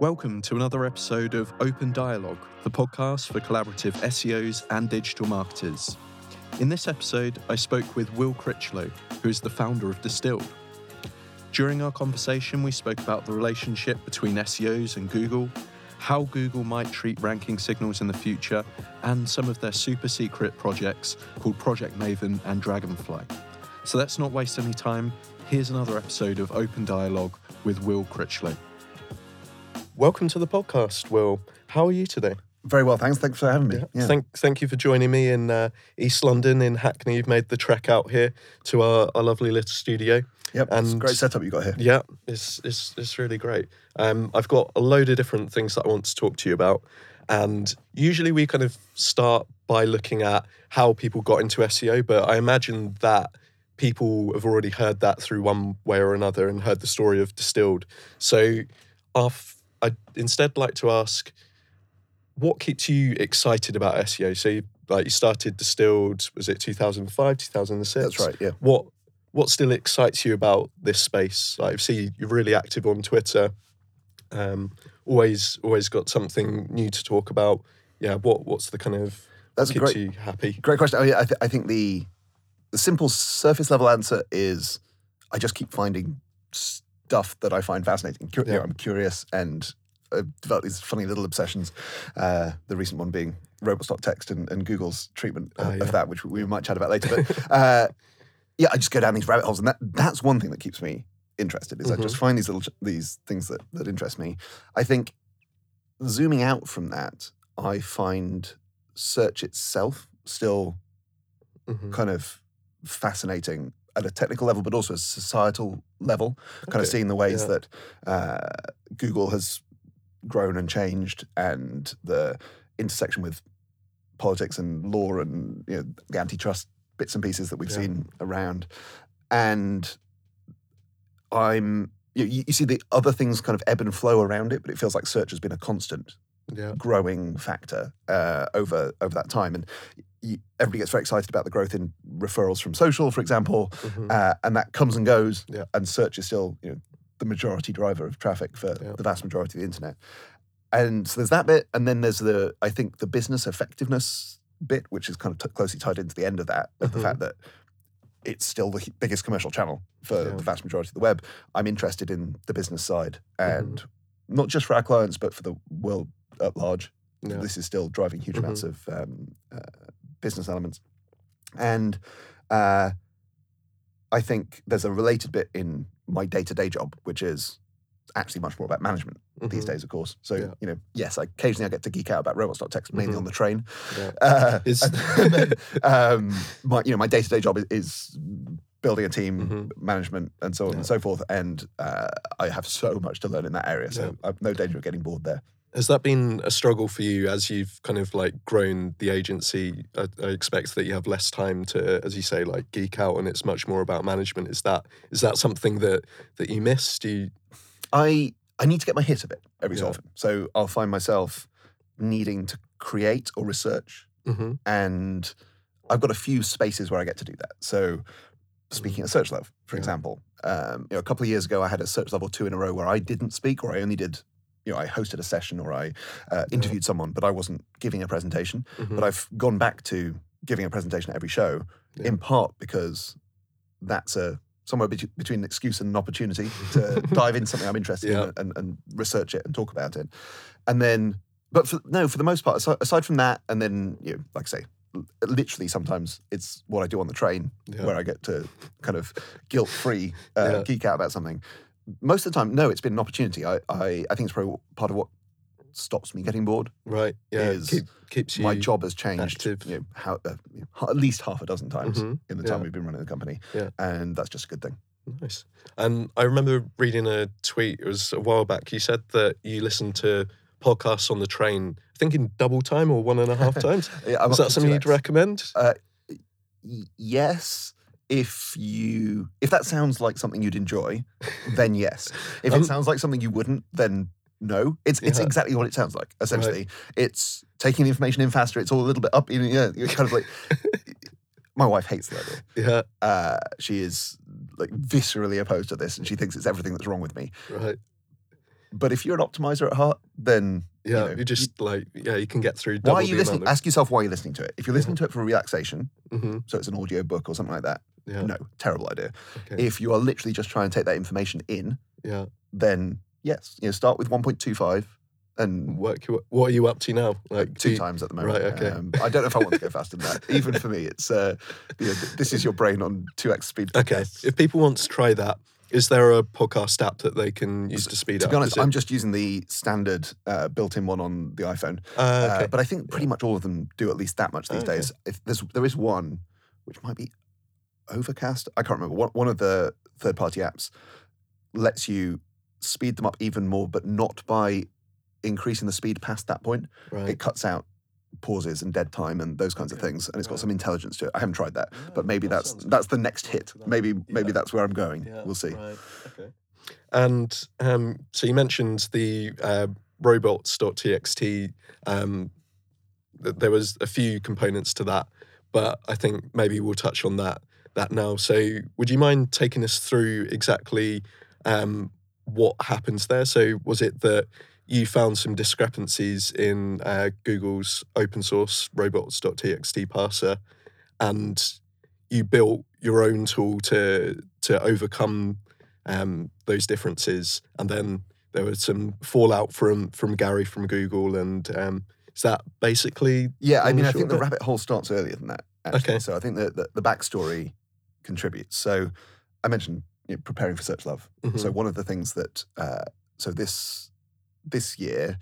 Welcome to another episode of Open Dialogue, the podcast for collaborative SEOs and digital marketers. In this episode, I spoke with Will Critchlow, who is the founder of Distilled. During our conversation, we spoke about the relationship between SEOs and Google, how Google might treat ranking signals in the future, and some of their super secret projects called Project Maven and Dragonfly. So let's not waste any time. Here's another episode of Open Dialogue with Will Critchlow. Welcome to the podcast, Will. How are you today? Very well, thanks. Thanks for having me. Yeah. Thank, thank you for joining me in uh, East London, in Hackney. You've made the trek out here to our, our lovely little studio. Yep, it's a great setup you got here. Yeah, it's it's it's really great. Um, I've got a load of different things that I want to talk to you about, and usually we kind of start by looking at how people got into SEO, but I imagine that people have already heard that through one way or another and heard the story of Distilled. So, our I'd instead like to ask, what keeps you excited about SEO? So, you, like you started Distilled, was it 2005, 2006? That's right. Yeah. What what still excites you about this space? Like, I see you're really active on Twitter. Um, always always got something new to talk about. Yeah. What what's the kind of That's keeps great, you happy? Great question. I, mean, I, th- I think the the simple surface level answer is I just keep finding stuff that I find fascinating. Cur- yeah. you know, I'm curious and I've developed these funny little obsessions. Uh, the recent one being robots.txt and, and Google's treatment of, oh, yeah. of, that, which we might chat about later. But uh, yeah, I just go down these rabbit holes, and that that's one thing that keeps me interested. Is mm-hmm. I just mm-hmm. find these little these things that that interest me. I think zooming out from that, I find search itself still mm-hmm. kind of fascinating at a technical level, but also a societal level. Okay. Kind of seeing the ways yeah. that uh, Google has grown and changed, and the intersection with politics and law and you know, the antitrust bits and pieces that we've yeah. seen around. And I'm you, you, see the other things kind of ebb and flow around it, but it feels like search has been a constant yeah. growing factor uh, over over that time. And everybody gets very excited about the growth in referrals from social, for example, mm-hmm. uh, and that comes and goes. Yeah. And search is still you know the majority driver of traffic for yeah. the vast majority of the internet. And so there's that bit, and then there's the I think the business effectiveness bit, which is kind of t- closely tied into the end of that, of mm-hmm. the fact that it's still the biggest commercial channel for yeah. the vast majority of the web. I'm interested in the business side, and mm-hmm. not just for our clients, but for the world at large. Yeah. This is still driving huge mm-hmm. amounts of um, uh, business elements, and uh, I think there's a related bit in my day to day job, which is actually much more about management mm-hmm. these days, of course. So, yeah. you know, yes, I, occasionally I get to geek out about robots.txt, mainly mm-hmm. on the train. Yeah. Uh, then, um, my, you know, my day to day job is, is, building a team, mm-hmm. management, and so on yeah. and so forth. And uh, I have so much to learn in that area. So I've no danger of getting bored there. Has that been a struggle for you as you've kind of like grown the agency? I, I, expect that you have less time to, as you say, like geek out, and it's much more about management. Is that is that something that that you miss? Do you I I need to get my hit of it every yeah. so often. So I'll find myself needing to create or research, mm-hmm. and I've got a few spaces where I get to do that. So speaking at Search Love, for yeah. example, um, you know, a couple of years ago I had a Search Love two in a row where I didn't speak or I only did. You know, I hosted a session or I uh, interviewed yeah. someone, but I wasn't giving a presentation. Mm-hmm. But I've gone back to giving a presentation at every show, in part because that's a somewhere be- between an excuse and an opportunity to dive into something I'm interested yeah. in and, and, research it and talk about it. And then, but for, no, for the most part, aside, aside from that, and then, you know, like I say, literally sometimes it's what I do on the train yeah. where I get to kind of guilt free uh, yeah. geek out about something. Most of the time, no, it's been an opportunity. I, I, I think it's probably part of what stops me getting bored. Right. Yeah. Is Keep, keeps my job has changed. You know, how, uh, at least half a dozen times mm-hmm. in the time yeah. we've been running the company. Yeah. And that's just a good thing. Nice. And I remember reading a tweet. It was a while back. You said that you listened to podcasts on the train. I think in double time or one and a half times. yeah, Is that something you'd recommend? Uh, y- yes if you if that sounds like something you'd enjoy, then yes. If um, it sounds like something you wouldn't, then no, it's it's exactly what it sounds like. Essentially, it's taking the information in faster. It's all a little bit up. You know, you're kind of like. my wife hates the idea. Yeah. Uh, she is like viscerally opposed to this, and she thinks it's everything that's wrong with me. Right. but if you're an optimizer at heart, then Yeah, you know, you just like yeah, you can get through. why are you the listening? amount Ask yourself why you're listening to it. If you're listening to it for relaxation, Mhm, so it's an audio book or something like that, Yeah. no, terrible idea. Okay. If you are literally just trying to take that information in, yeah. then yes, you know, start with 1.25 and Work. What are you up to now? Like two you- times at the moment. Right, okay. Um, I don't know if I want to go faster than that. Even for me, it's uh, you know, this is your brain on two x speed. Okay. If people want to try that, is there a podcast app that they can use to speed to up? be honest, I'm just using the standard uh, built-in one on the iPhone. Uh, Uh, okay. but I think pretty much all of them do at least that much these Okay. days. If there's there is one which might be Overcast. I can't remember. One, one of the third-party apps lets you speed them up even more, but not by increasing the speed past that point. right. It cuts out pauses and dead time and those kinds of things, and it's got right. some intelligence to it. I haven't tried that, Yeah, but maybe that that's sounds that's the next hit. That. Maybe maybe Yeah. that's where I'm going. Yeah, We'll see. Right. Okay. And um, so you mentioned the uh, robots.txt. Um, th- there was a few components to that, but I think maybe we'll touch on that that now. So would you mind taking us through exactly um, what happens there? So was it that you found some discrepancies in uh, Google's open source robots.txt parser, and you built your own tool to to overcome um, those differences, and then there was some fallout from from Gary from Google, and um, is that basically Yeah, I mean, I think of the rabbit hole starts earlier than that. Actually. Okay. So I think that the, the backstory contributes. So I mentioned you know, preparing for Search Love. Mhm. So one of the things that uh, so this this year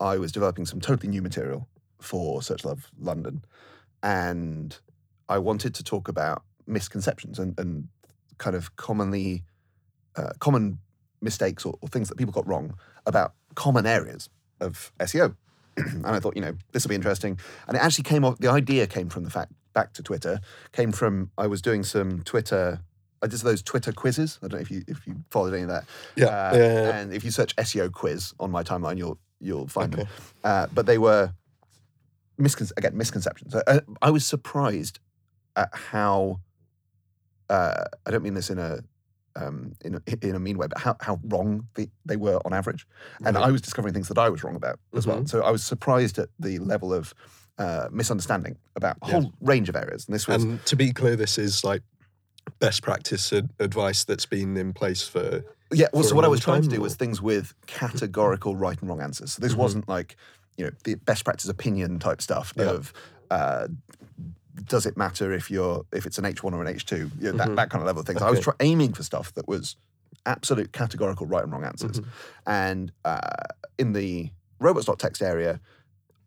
I was developing some totally new material for Search Love London, and I wanted to talk about misconceptions and, and kind of commonly uh, common mistakes or, or things that people got wrong about common areas of SEO. and I thought, you know, this will be interesting. And it actually came off. The idea came from the fact back to Twitter. Came from I was doing some Twitter. I did those Twitter quizzes. I don't know if you if you followed any of that. Yeah, Uh, yeah, yeah, yeah. And if you search SEO quiz on my timeline, you'll you'll find them. Uh, but they were miscon- again misconceptions. Uh, I was surprised at how. Uh, I don't mean this in a um, in a, in a mean way, but how, how wrong they, they were on average. And Right. I was discovering things that I was wrong about as well. Mhm. So I was surprised at the level of uh, misunderstanding about a whole range of areas. And this was and to be clear, this is like best practice ad- advice that's been in place for Yeah, well, for so what I was trying to do was things with categorical right and wrong answers. So this Mhm. wasn't like, you know, the best practice opinion type stuff Yeah. of uh, does it matter if you're if it's an H one or an H two, you know, that, Mhm. that kind of level of things. I was Okay. try- aiming for stuff that was absolute categorical right and wrong answers. Mhm. And uh, in the robots.txt area,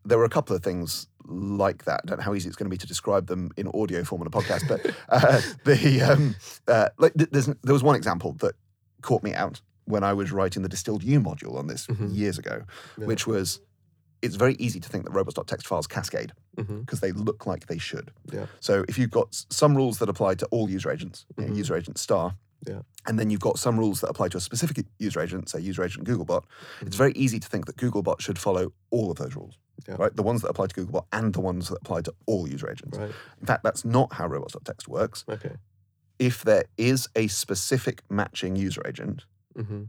there were a couple of things like that. I don't know how easy it's going to be to describe them in audio form on a podcast, but uh, the um, uh, like there's, there was one example that caught me out when I was writing the DistilledU module on this Mhm. years ago, Yeah. which was it's very easy to think that robots.txt files cascade because they look like they should. Yeah. So if you've got some rules that apply to all user agents, you know, Mhm. user agent star, Yeah. and then you've got some rules that apply to a specific user agent, say user agent Googlebot, it's Mhm. very easy to think that Googlebot should follow all of those rules. Yeah. Right? The ones that apply to Googlebot and the ones that apply to all user agents. Right. In fact, that's not how robots.txt works. Okay. If there is a specific matching user agent, hmm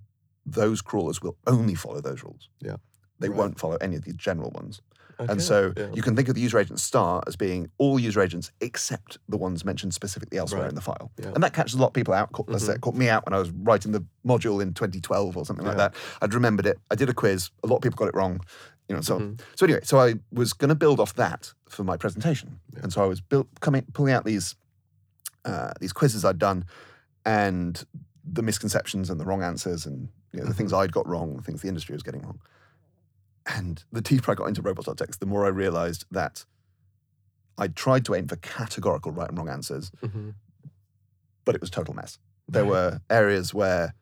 those crawlers will only follow those rules. Yeah. They Right. won't follow any of the general ones. Okay. And so yeah. you can think of the user agent star as being all user agents except the ones mentioned specifically elsewhere Right. in the file. Yeah. And that catches a lot of people out. Caught, it caught me out when I was writing the module in 2012 or something like that. I'd remembered it. I did a quiz. A lot of people got it wrong. You know, so Mhm. so anyway, so I was going to build off that for my presentation, Yeah. and so I was built coming pulling out these uh, these quizzes I'd done, and the misconceptions and the wrong answers, and you know, the things I'd got wrong, the things the industry was getting wrong. And the deeper I got into robots.txt, the more I realized that I tried to aim for categorical right and wrong answers, Mhm. but it was a total mess. There were areas where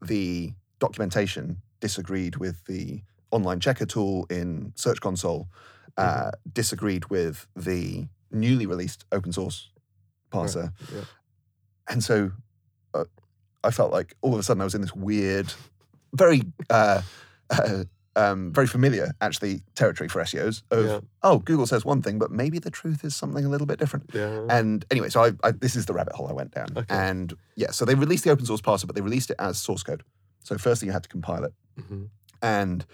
the documentation disagreed with the online checker tool in Search Console, uh, disagreed with the newly released open source parser. Yeah. And so uh, I felt like all of a sudden I was in this weird, very, uh, uh, um, very familiar actually territory for SEOs of, Yeah. oh, Google says one thing, but maybe the truth is something a little bit different. Yeah. And anyway, so I, I, this is the rabbit hole I went down. Okay. And yeah, so they released the open source parser, but they released it as source code. So firstly, you had to compile it Mhm. and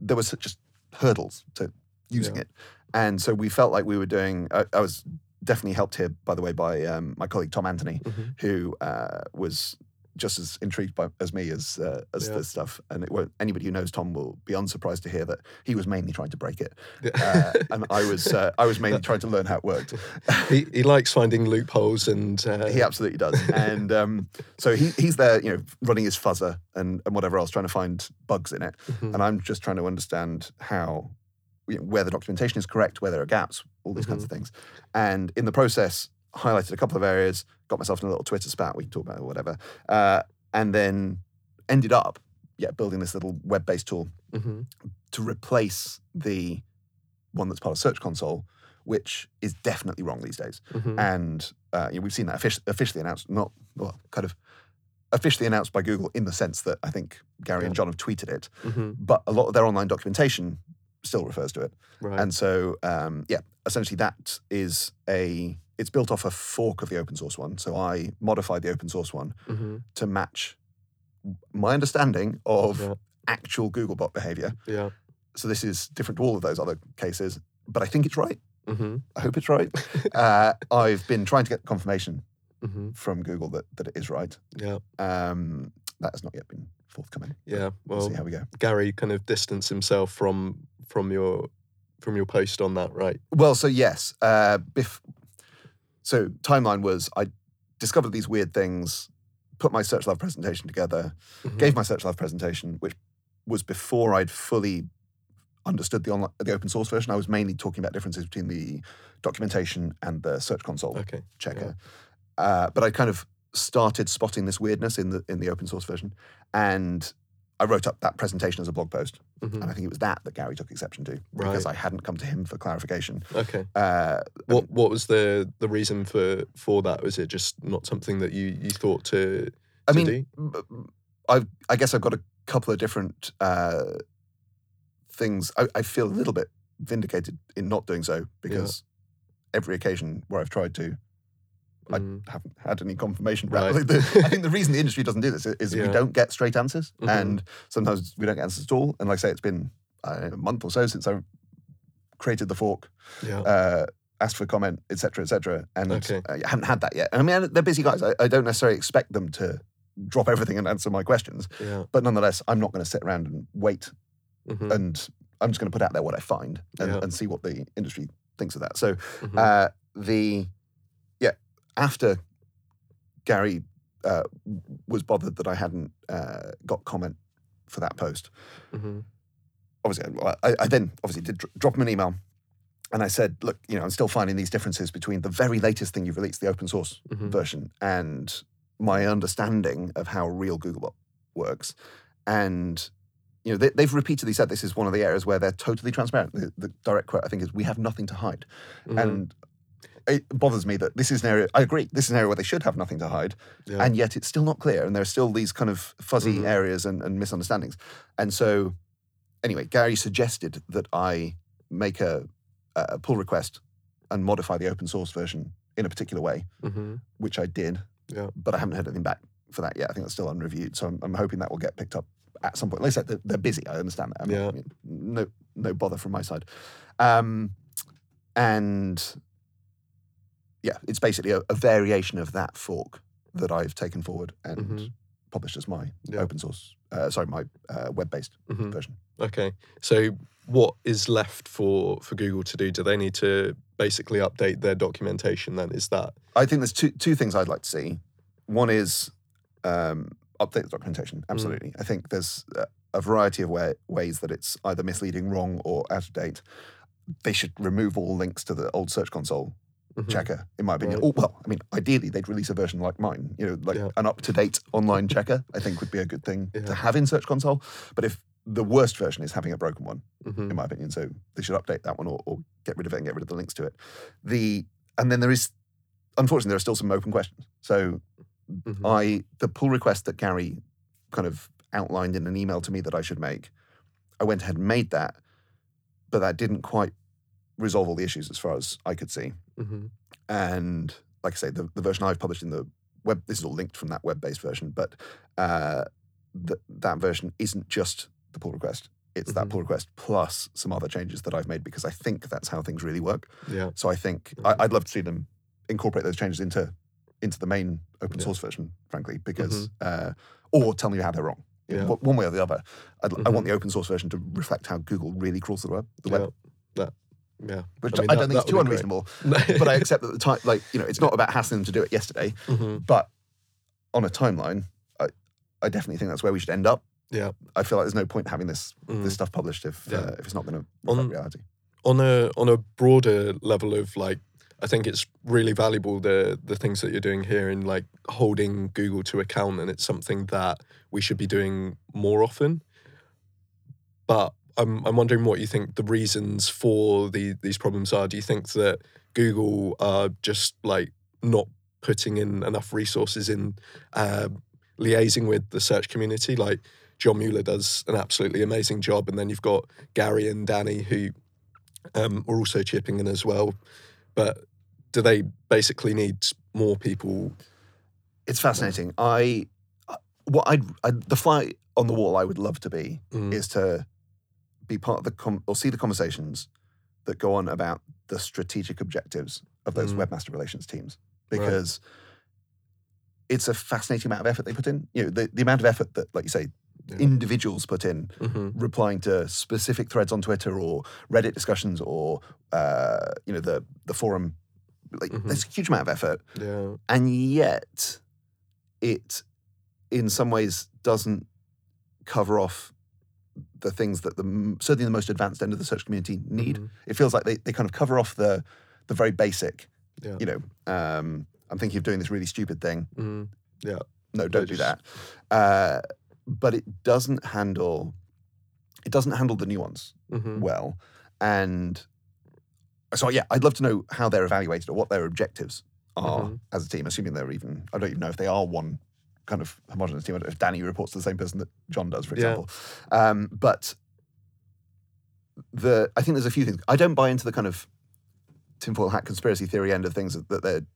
there was just hurdles to using Yeah. it, and so we felt like we were doing. I, I was definitely helped here, by the way, by um, my colleague Tom Anthony, Mhm. who uh, was just as intrigued by as me as uh, as Yeah. this stuff. And it won't, anybody who knows Tom will be unsurprised to hear that he was mainly trying to break it, uh, and I was uh, I was mainly trying to learn how it worked. he, he likes finding loopholes and uh, He absolutely does. And um, so he, he's there, you know, running his fuzzer and, and whatever else, trying to find bugs in it. Mhm. And I'm just trying to understand how, you know, where the documentation is correct, where there are gaps, all these kinds of things. And in the process, highlighted a couple of areas, got myself in a little Twitter spat, we can talk about it or whatever, uh, and then ended up, yeah, building this little web based tool Mhm. to replace the one that's part of Search Console, which is definitely wrong these days Mhm. and uh, you know, we've seen that offici- officially announced, not well, kind of officially announced by Google in the sense that I think Gary and John have tweeted it, Mhm. but a lot of their online documentation still refers to it. right. And so, um, yeah, essentially that is a it's built off a fork of the open source one. So I modified the open source one Mhm. to match my understanding of Yeah. actual Googlebot behavior. yeah. So this is different to all of those other cases, but I think it's right. hmm I hope it's right. uh, I've been trying to get confirmation hmm from Google that, that it is right. Yeah. Um, that has not yet been forthcoming. Yeah. We'll, Well, see how we go. Gary kind of distanced himself from from your from your post on that, right? Well, so yes, uh, bef- so timeline was I discovered these weird things, put my Search Love presentation together, Mhm. gave my Search Love presentation, which was before I'd fully understood the online, the open source version. I was mainly talking about differences between the documentation and the Search Console Okay. checker. Uh, but I kind of started spotting this weirdness in the in the open source version, and I wrote up that presentation as a blog post, Mhm. and I think it was that that Gary took exception to because Right. I hadn't come to him for clarification. Okay. Uh, What what was the the reason for for that? Was it just not something that you you thought to? I mean, do? I I guess I've got a couple of different uh, things. I, I feel a little bit vindicated in not doing so because every occasion where I've tried to, I Mm. haven't had any confirmation. Right. I think the reason the industry doesn't do this is, Yeah. we don't get straight answers, Mhm. and sometimes we don't get answers at all. And like I say, it's been I a month or so since I created the fork, yeah. uh, asked for comment, etc., etc., and Okay. I haven't had that yet. I mean, they're busy guys. I, I don't necessarily expect them to drop everything and answer my questions, yeah. but nonetheless, I'm not going to sit around and wait, mhm, and I'm just going to put out there what I find and, Yeah. and see what the industry thinks of that. So mhm. uh, the after Gary uh, was bothered that I hadn't uh, got comment for that post. Mhm. Obviously, I, I- then obviously did drop him an email, and I said, "Look, you know, I'm still finding these differences between the very latest thing you've released, the open source Mhm. version, and my understanding of how real Googlebot works." And you know, they, they've repeatedly said this is one of the areas where they're totally transparent. The, the direct quote, I think, is, "We have nothing to hide." Mhm. And it bothers me that this is an area, I agree, this is an area where they should have nothing to hide, yeah. and yet it's still not clear. And there are still these kind of fuzzy Mhm. areas and, and misunderstandings. And so, anyway, Gary suggested that I make a, a pull request and modify the open source version in a particular way, Mhm. which I did. Yeah. But I haven't heard anything back for that yet. I think that's still unreviewed. So I'm, I'm hoping that will get picked up at some point. Like I said, they're, they're busy. I understand that. I'm Yeah. I mean, no, no bother from my side. Um, and yeah, it's basically a, a variation of that fork that I've taken forward and Mhm. published as my Yeah. open source, uh, sorry, my uh, web-based Mhm. version. Okay. So what is left for for Google to do? Do they need to basically update their documentation then? Is that I think there's two two things I'd like to see. One is um, update the documentation. Absolutely, I think there's a, a variety of way, ways that it's either misleading, wrong, or out of date. They should remove all links to the old Search Console Mhm. checker, in my opinion. Right. Oh, well, I mean, ideally they'd release a version like mine. You know, like Yeah. an up to date online checker. I think would be a good thing Yeah. to have in Search Console. But if the worst version is having a broken one, Mhm. in my opinion. So they should update that one or, or get rid of it and get rid of the links to it. The and then there is, unfortunately, there are still some open questions. So Mhm. I the pull request that Gary kind of outlined in an email to me that I should make, I went ahead and made that, but that didn't quite resolve all the issues as far as I could see. Mhm. And like I say, the, the version I've published in the web, this is all linked from that web-based version, but uh, that that version isn't just the pull request. It's that Mhm. pull request plus some other changes that I've made because I think that's how things really work. Yeah. So I think I, I'd love to see them incorporate those changes into into the main open Yeah. source version, frankly, because uh, or tell me how they're wrong. Yeah. one- way or the other. I want Mhm. the open source version to reflect how Google really crawls the web. The yeah. web That. Yeah. which I I, don't that- think it's that too would be great. unreasonable. but I accept that the time, like you know, it's not about hassling them to do it yesterday. Mhm. But on a timeline, I, I definitely think that's where we should end up. Yeah. I feel like there's no point having this Mhm. this stuff published if Yeah. uh, if it's not going to reflect On- reality. on a on a broader level of like I think it's really valuable the the things that you're doing here in like holding Google to account and it's something that we should be doing more often. But I'm I'm wondering what you think the reasons for the these problems are. Do you think that Google are just like not putting in enough resources in uh, liaising with the search community? Like John Mueller does an absolutely amazing job, and then you've got Gary and Danny who um, are also chipping in as well. But do they basically need more people? It's fascinating. I I- what I'd, i the fly on the wall I would love to be Mm, is to be part of the com- or see the conversations that go on about the strategic objectives of those Mm. webmaster relations teams Right. because it's a fascinating amount of effort they put in. You know, the, the amount of effort that, like you say, Yeah. individuals put in mhm, replying to specific threads on Twitter or Reddit discussions or uh, you know the the forum. Like, Mhm. There's a huge amount of effort, yeah, and yet it, in some ways, doesn't cover off the things that the certainly the most advanced end of the search community need. mhm, It feels like they, they kind of cover off the the very basic. Yeah. You know, um, I'm thinking of doing this really stupid thing. mhm, No, don't do that. Uh, but it doesn't handle. It doesn't handle the nuance mhm, well. And so, yeah, I'd love to know how they're evaluated or what their objectives are Mhm. as a team, assuming they're even, I don't even know if they are one kind of homogenous team. I don't know if Danny reports to the same person that John does, for Yeah. example. Um, but the I think there's a few things. I don't buy into the kind of tinfoil hat conspiracy theory end of things that, there-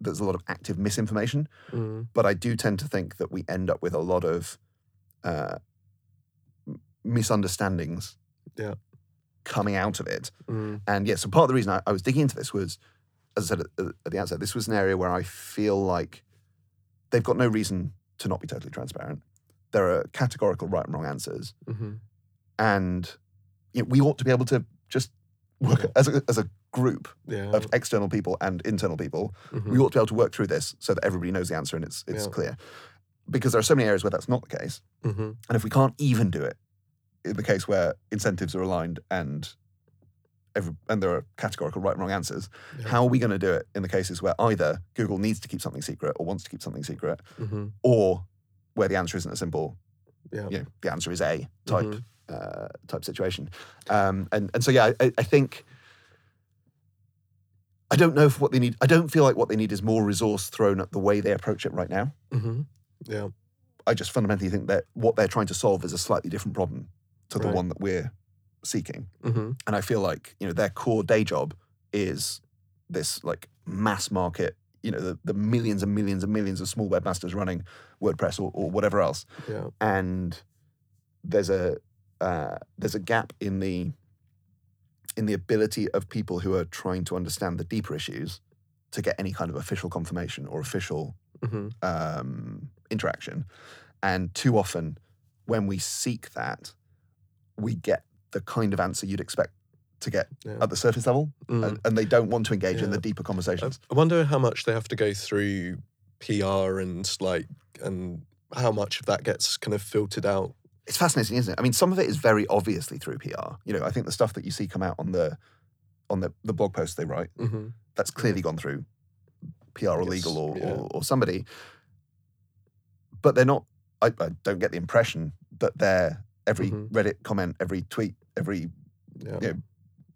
there's a lot of active misinformation mhm, but I do tend to think that we end up with a lot of uh, misunderstandings Yeah. coming out of it. mhm, And yeah, so part of the reason I, I was digging into this was, as I said at, at the outset, this was an area where I feel like they've got no reason to not be totally transparent. There are categorical right and wrong answers, mhm, and you know, we ought to be able to just work Yeah. as a, as a group yeah, of external people and internal people mhm, we ought to be able to work through this so that everybody knows the answer and it's it's Yeah. clear. Because there are so many areas where that's not the case, mhm, and if we can't even do it in the case where incentives are aligned and every, and there are categorical right and wrong answers, yeah, how are we going to do it in the cases where either Google needs to keep something secret or wants to keep something secret, mhm, or where the answer isn't a simple, yeah, you know, the answer is A type mhm, uh, type situation. Um, and and so yeah, I, I think I don't know if what they need. I don't feel like what they need is more resource thrown at the way they approach it right now. mhm, yeah, I just fundamentally think that what they're trying to solve is a slightly different problem to the one that we're seeking. mhm, And I feel like you know their core day job is this like mass market. You know the, the millions and millions and millions of small webmasters running WordPress or, or whatever else yeah, and there's a uh, there's a gap in the in the ability of people who are trying to understand the deeper issues to get any kind of official confirmation or official mhm, um, interaction. And too often, when we seek that, we get the kind of answer you'd expect to get yeah. at the surface level, mm. and, and they don't want to engage in the deeper conversations. I wonder how much they have to go through PR and like and how much of that gets kind of filtered out. It's fascinating, isn't it? I mean, some of it is very obviously through PR. You know, I think the stuff that you see come out on the on the, the blog posts they write hmm that's clearly gone through PR or Yes, legal or, yeah. or, or somebody. But they're not, I, I don't get the impression that they're every Mhm. Reddit comment, every tweet, every, Yeah. Yeah.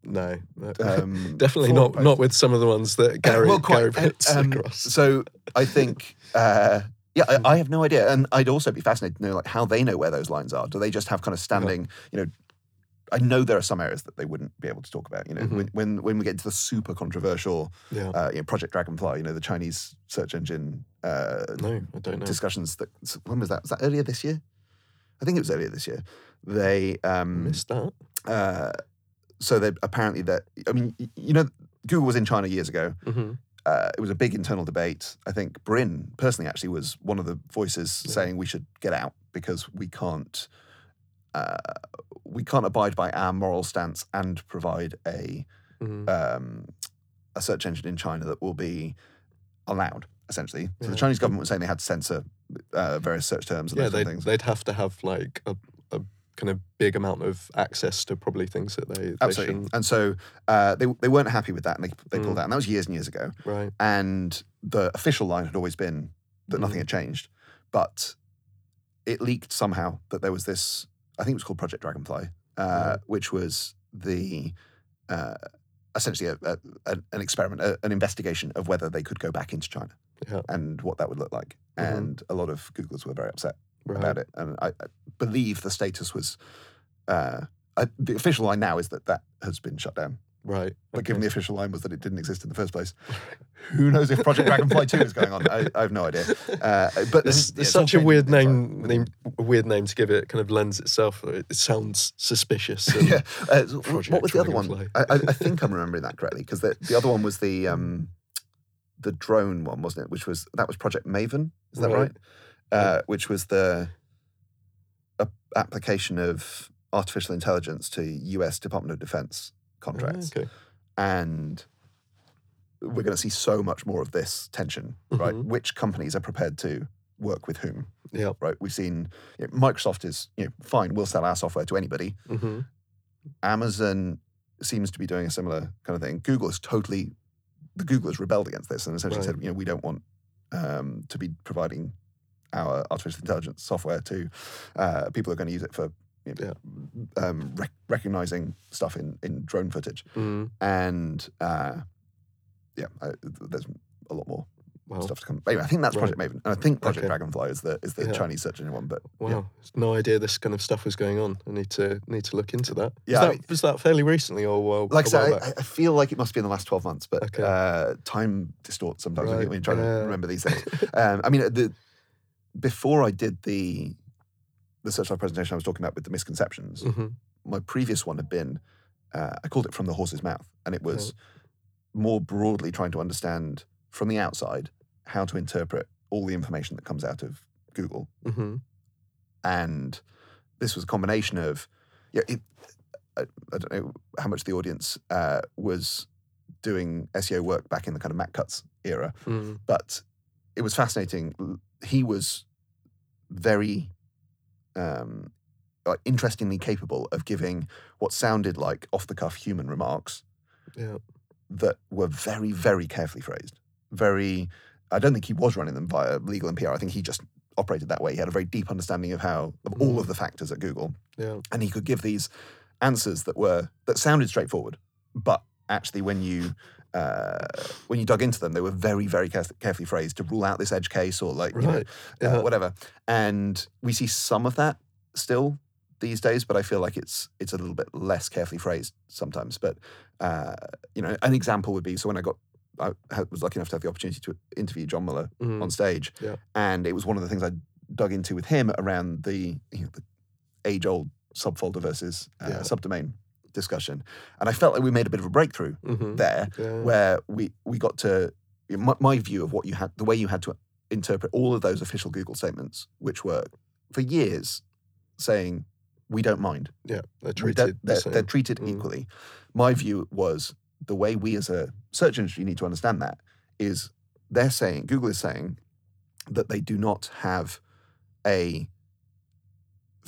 No, no. um, definitely not post. not with some of the ones that Gary well, quite, Gary puts um, across. So I think, uh, yeah, I, I have no idea. And I'd also be fascinated to know like how they know where those lines are. Do they just have kind of standing, you know, I know there are some areas that they wouldn't be able to talk about. You know, Mhm. when, when when we get into the super controversial, Yeah. uh, you know, Project Dragonfly, you know, the Chinese search engine uh, no, I don't know. discussions that when was that? Was that earlier this year? I think it was earlier this year. They um, Missed that. Uh, so they apparently that I mean you know Google was in China years ago. hmm Uh, it was a big internal debate. I think Brin personally actually was one of the voices Yeah. saying we should get out because we can't uh, we can't abide by our moral stance and provide a hmm um, a search engine in China that will be allowed essentially. So Yeah. the Chinese government was saying they had to censor uh, various search terms and yeah, they'd, things. they'd have to have like a kind of big amount of access to probably things that they, they Absolutely. shouldn't. And so uh, they they weren't happy with that, and they they pulled Mm. out. And that was years and years ago. Right. And the official line had always been that nothing Mm. had changed, but it leaked somehow that there was this. I think it was called Project Dragonfly, uh, Right. which was the uh, essentially a, a, an experiment, a, an investigation of whether they could go back into China Yeah. and what that would look like. Mhm. And a lot of Googlers were very upset Right. about it. And I, I believe the status was. Uh, I, the official line now is that that has been shut down. Right. But okay. given the official line was that it didn't exist in the first place, who knows if Project Dragonfly 2 is going on? I, I have no idea. Uh, but It's, it's such a weird name, name, weird name to give it. It kind of lends itself. It sounds suspicious. yeah. Uh, what was the other one? I, I, I think I'm remembering that correctly because the, the other one was the um, the drone one, wasn't it? Which was that was Project Maven. Is that right? Right. Uh, which was the a, application of artificial intelligence to U.S. Department of Defense contracts. Okay. and we're going to see so much more of this tension, right? Mhm. Which companies are prepared to work with whom, Yeah. right? We've seen you know, Microsoft is you know fine, we'll sell our software to anybody. hmm Amazon seems to be doing a similar kind of thing. Google is totally the Google has rebelled against this and essentially Right. said, you know, we don't want um, to be providing our artificial intelligence software to uh, people who are going to use it for you know, um, rec- recognizing stuff in in drone footage mm and uh, yeah, I, there's a lot more Wow. stuff to come. Anyway, I think that's Right. Project Maven, and I think Project Okay. Dragonfly is the is the Yeah. Chinese search engine one. But Wow. yeah. No idea this kind of stuff was going on. I need to need to look into that. Yeah, Was I that, mean- was that fairly recently or a, like I said. I, I feel like it must be in the last twelve months, but Okay. uh, time distorts sometimes when Right, you- when you're trying yeah. to remember these things. um, I mean, the before I did the the Search Love presentation I was talking about with the misconceptions, Mhm. my previous one had been uh, I called it from the horse's mouth, and it was more broadly trying to understand from the outside how to interpret all the information that comes out of Google. Mhm. And this was a combination of, yeah, it, I, I don't know how much the audience uh, was doing SEO work back in the kind of Matt Cutts era, Mm. but it was fascinating. He was very um, like interestingly capable of giving what sounded like off the cuff human remarks Yeah. that were very, very carefully phrased. Very, I don't think he was running them via legal and PR. I think he just operated that way. He had a very deep understanding of how of all of the factors at Google, Yeah. and he could give these answers that were that sounded straightforward, but actually when you uh, when you dug into them, they were very, very caref- carefully phrased to rule out this edge case or like you know, Right. uh, whatever. And we see some of that still these days, but I feel like it's it's a little bit less carefully phrased sometimes. But uh, you know, an example would be so when I got I was lucky enough to have the opportunity to interview John Mueller Mm. on stage, Yeah. and it was one of the things I dug into with him around the you know, the age old subfolder versus uh, Yeah. subdomain discussion, and I felt like we made a bit of a breakthrough Mhm. there Yeah. where we we got to my, my view of what you had the way you had to interpret all of those official Google statements, which were for years saying we don't mind. yeah. They're treated they're, same. they're treated Mm. equally. My view was the way we as a search industry need to understand that is they're saying Google is saying that they do not have a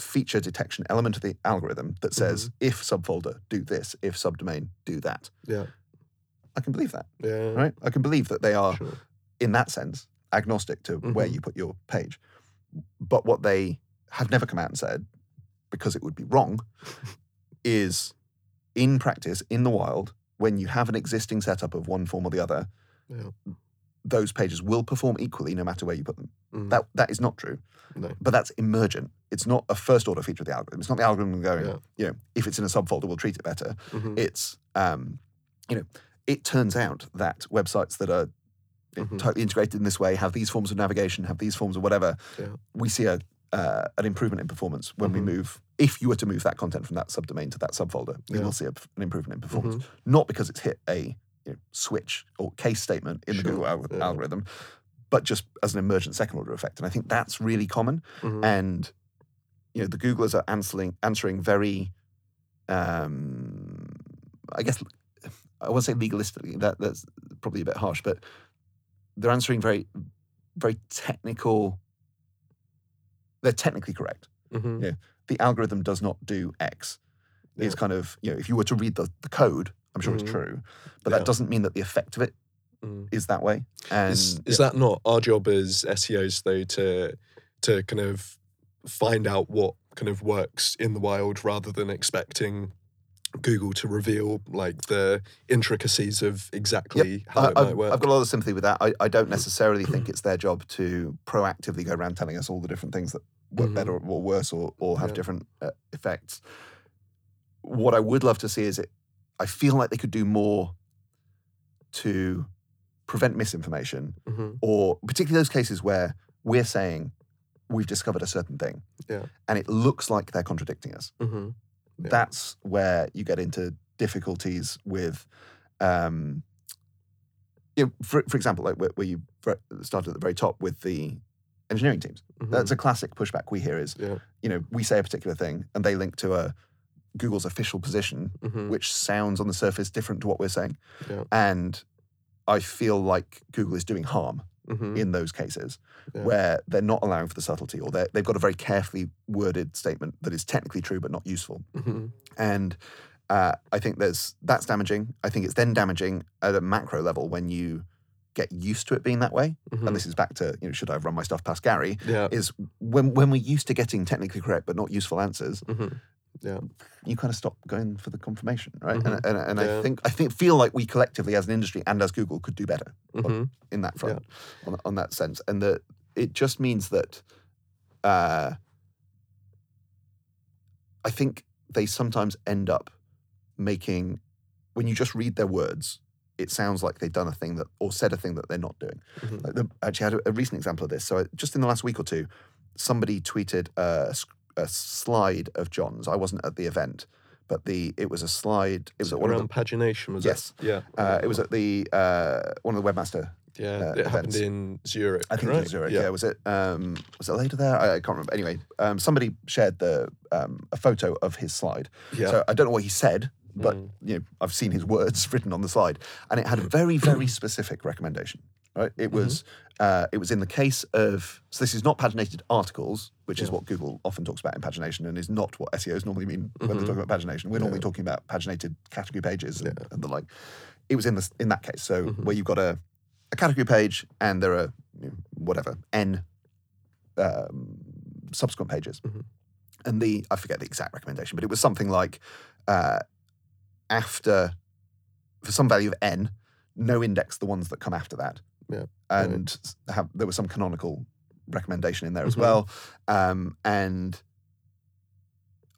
feature detection element of the algorithm that says if subfolder do this, if subdomain do that. Yeah. I can believe that Yeah. right? I can believe that they are, Sure. in that sense, agnostic to where Mhm. you put your page. But what they have never come out and said, because it would be wrong, is in practice, in the wild, when you have an existing setup of one form or the other, Yeah. Those pages will perform equally no matter where you put them. Mm. That that is not true. No. But that's emergent. It's not a first order feature of the algorithm. It's not the algorithm going, Yeah. you know, if it's in a subfolder, we'll treat it better Mhm. it's um, you know it turns out that websites that are Mhm. totally integrated in this way have these forms of navigation have these forms of whatever Yeah. we see a, uh, an improvement in performance when we Mhm. move. If you were to move that content from that subdomain to that subfolder, you Yeah. will see a, an improvement in performance. Mhm. Not because it's hit a you know, switch or case statement in the Sure, Google alg- yeah. algorithm, but just as an emergent second order effect. And I think that's really common. Mhm. And you know, the Googlers are answering answering very, um, I guess, I won't say legalistically. That that's probably a bit harsh, but they're answering very, very technical. They're technically correct. Mhm. yeah. The algorithm does not do X. It's Yeah. kind of you know, if you were to read the, the code, I'm sure it's true, but Yeah. that doesn't mean that the effect of it Mm. is that way. And Is, is that not our job as SEOs though to to kind of find out what kind of works in the wild rather than expecting Google to reveal like the intricacies of exactly how I, it might I've, work? I've got a lot of sympathy with that. I, I don't necessarily think it's their job to proactively go around telling us all the different things that work Mhm. better or worse or, or have Yeah. different uh, effects. What I would love to see is it. I feel like they could do more to prevent misinformation, Mhm. or particularly those cases where we're saying we've discovered a certain thing, Yeah. and it looks like they're contradicting us. Mhm. Yeah. That's where you get into difficulties with, um, you know, for, for example, like where, where you started at the very top with the engineering teams. That's a classic pushback we hear is, Mm-hmm. Yeah. you know, we say a particular thing and they link to a Google's official position, Mhm. which sounds on the surface different to what we're saying. Yeah. And I feel like Google is doing harm Mhm. in those cases Yeah. where they're not allowing for the subtlety or they've got a very carefully worded statement that is technically true but not useful. Mhm. And uh, I think there's that's damaging. I think it's then damaging at a macro level when you get used to it being that way. Mhm. And this is back to you know, should I have run my stuff past Gary? Yeah. Is when when we're used to getting technically correct but not useful answers, Mhm. you kind of stop going for the confirmation, right? And Mhm. and, and I Yeah. think I think feel like we collectively as an industry and as Google could do better Mhm. in that front, on, on that sense, and that it just means that uh, I think they sometimes end up making when you just read their words, it sounds like they've done a thing that or said a thing that they're not doing. Mhm. Like the, actually, I had a, a recent example of this. So I, just in the last week or two, somebody tweeted a, sc- a slide of John's. I wasn't at the event, but the it was a slide. It was So at one of around the, pagination, was yes. it? Yeah. Uh, it was at the uh, one of the webmaster yeah. uh, it happened in Zurich. I think right? it was Zurich. Yeah. was it? Um, was it later there? I, I can't remember. Anyway, um, somebody shared the um, a photo of his slide. Yeah. So I don't know what he said, but Mm. you know, I've seen his words written on the slide, and it had a very, very specific recommendation. Right? Mm-hmm. It was uh, it was in the case of so this is not paginated articles, which is what Google often talks about in pagination, and is not what SEOs normally mean when Mhm. they talk about pagination. We're normally talking about paginated category pages and, Yeah. and the like. It was in this in that case, so Mhm. where you've got a a category page and there are you know, whatever n um, subsequent pages, Mhm. and the I forget the exact recommendation, but it was something like uh, after for some value of n, no index the ones that come after that. Yeah, and s- have, there was some canonical recommendation in there as Mhm. well, um, and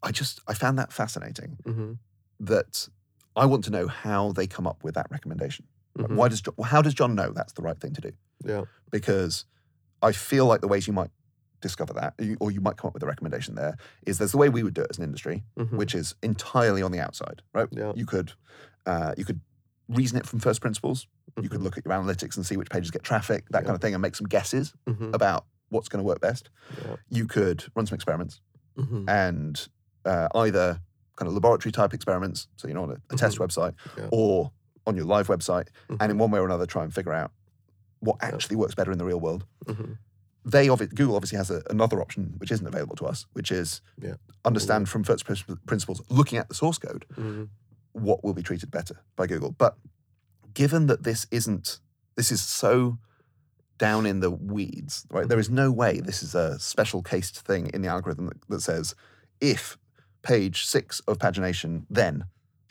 I just I found that fascinating. Mhm. That I want to know how they come up with that recommendation. Like, Mhm. Why does Jo- how does John know that's the right thing to do? Yeah. because I feel like the ways you might discover that, or you might come up with a recommendation there, is there's the way we would do it as an industry, Mhm. which is entirely on the outside, right? Yeah. You could, uh, you could reason it from first principles. You could Mhm. look at your analytics and see which pages get traffic, that Yeah. kind of thing, and make some guesses Mhm. about what's going to work best. Yeah. You could run some experiments Mhm. and uh, either kind of laboratory type experiments, so you know, on a, a test website, Yeah. or on your live website, and in one way or another try and figure out what actually works better in the real world. They obvi- Google obviously has a, another option which isn't available to us, which is Yeah. understand from first principles, looking at the source code, Mhm. what will be treated better by Google. But given that this isn't, this is so down in the weeds, right? There is no way this is a special cased thing in the algorithm that, that says if page six of pagination, then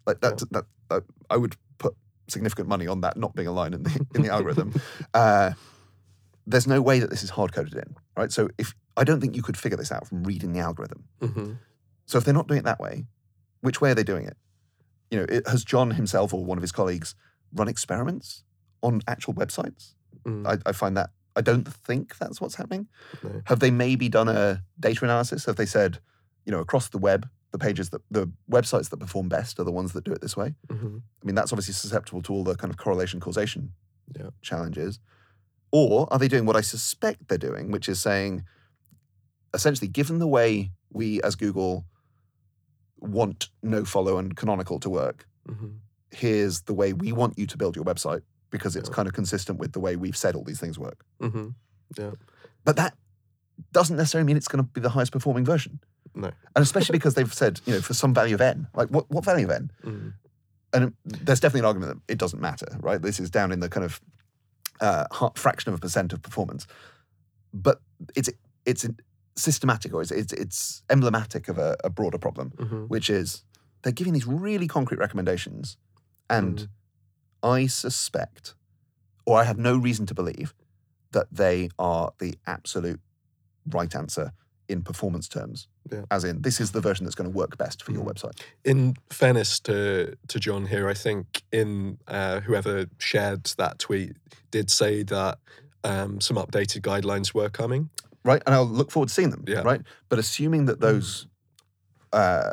like that, that, that I would put significant money on that not being a line in the in the algorithm. Uh, there's no way that this is hard coded in, right? So if I don't think you could figure this out from reading the algorithm. Mhm. So if they're not doing it that way, which way are they doing it? You know, it, has John himself or one of his colleagues run experiments on actual websites? Mm. I, I find that I don't think that's what's happening. No. Have they maybe done a data analysis? Have they said, you know, across the web, the pages that the websites that perform best are the ones that do it this way? hmm I mean, that's obviously susceptible to all the kind of correlation causation Yeah. challenges. Or are they doing what I suspect they're doing, which is saying, essentially, given the way we as Google want no follow and canonical to work, hmm here's the way we want you to build your website because it's Yeah. kind of consistent with the way we've said all these things work. hmm But that doesn't necessarily mean it's going to be the highest performing version. No. And especially because they've said, you know, for some value of n, like what, what value of n? mm And it- there's definitely an argument that it doesn't matter, right? This is down in the kind of uh, fraction of a percent of performance. But it's it's systematic or it's, it's, it's emblematic of a, a broader problem, hmm which is they're giving these really concrete recommendations. And Mm. I suspect, or I have no reason to believe, that they are the absolute right answer in performance terms. Yeah. As in, this is the version that's going to work best for your Mm. website. In fairness to to John here, I think in uh, whoever shared that tweet did say that um, some updated guidelines were coming. Right. And I'll look forward to seeing them. Yeah. Right. But assuming that those, uh,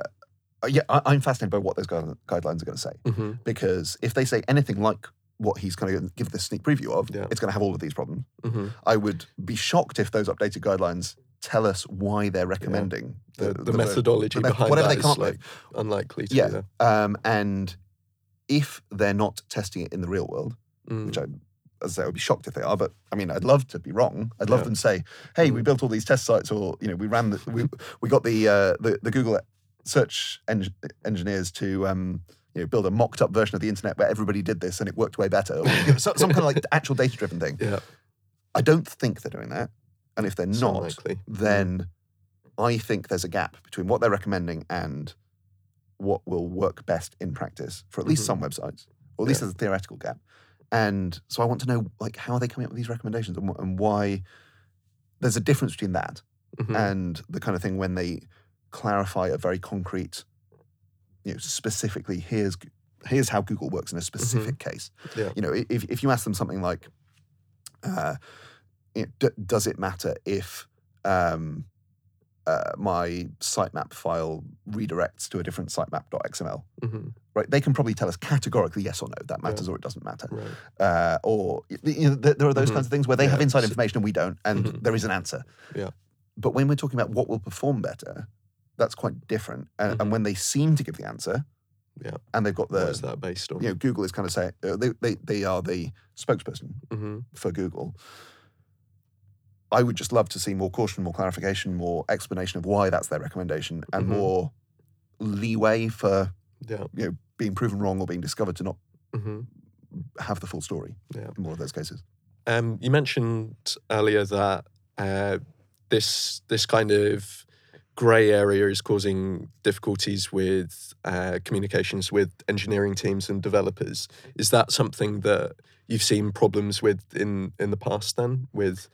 yeah, I, I'm fascinated by what those guidelines are going to say. hmm Because if they say anything like what he's going to give this sneak preview of, Yeah. it's going to have all of these problems. hmm I would be shocked if those updated guidelines tell us why they're recommending The, the, ver- methodology the meth- behind whatever that they up like with. unlikely to Yeah. Um, and if they're not testing it in the real world, Mm. which I, as I say, I would be shocked if they are. But I mean, I'd love to be wrong. I'd love Yeah. them to say, "Hey, we Mm. built all these test sites," or you know, we ran the we we got the uh, the, the Google search eng- engineers to. Um, you know, build a mocked-up version of the internet where everybody did this and it worked way better. Or, you know, so- some kind of like actual data-driven thing. Yeah, I don't think they're doing that. And if they're not, unlikely. then I think there's a gap between what they're recommending and what will work best in practice for at least some websites, or at least Yeah. there's a theoretical gap. And so I want to know, like, how are they coming up with these recommendations and, wh- and why there's a difference between that Mhm. and the kind of thing when they clarify a very concrete, you know, specifically here's g- here's how Google works in a specific case. Mm-hmm. Yeah. You know, i- if if you ask them something like, uh, you know, d- does it matter if um, uh, my sitemap file redirects to a different sitemap.xml? Mhm. Right, they can probably tell us categorically yes or no that matters or it doesn't matter. Right. Uh, or you know, there, there are those Mhm. kinds of things where they have inside information and we don't, and Mhm. there is an answer. Yeah. But when we're talking about what will perform better, that's quite different. And, and when they seem to give the answer, Yeah. and they've got What the is that based on? you know Google is kind of saying uh, they, they they are the spokesperson hmm for Google. I would just love to see more caution, more clarification, more explanation of why that's their recommendation, and Mhm. more leeway for Yeah. you know being proven wrong or being discovered to not hmm have the full story. Yeah. in more of those cases. Um, you mentioned earlier that uh, this this kind of grey area is causing difficulties with uh, communications with engineering teams and developers. Is that something that you've seen problems with in in the past? Then with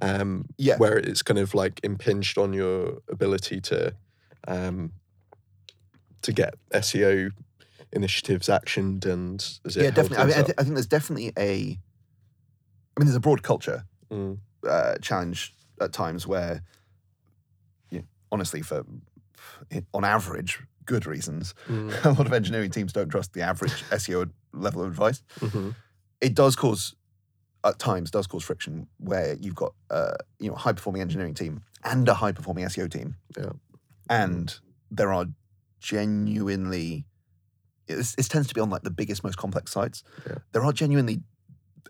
um, Yeah. where it's kind of like impinged on your ability to um, to get SEO initiatives actioned and is it yeah, definitely. I, mean, I, th- I think there's definitely a. I mean, there's a broad culture Mm, uh, challenge at times where, you know, honestly, for on average, good reasons, mm, a lot of engineering teams don't trust the average SEO level of advice. mhm, It does cause, at times, does cause friction where you've got uh, you know a high performing engineering team and a high performing SEO team, Yeah. and there are genuinely. It, it tends to be on like the biggest, most complex sites. Yeah. There are genuinely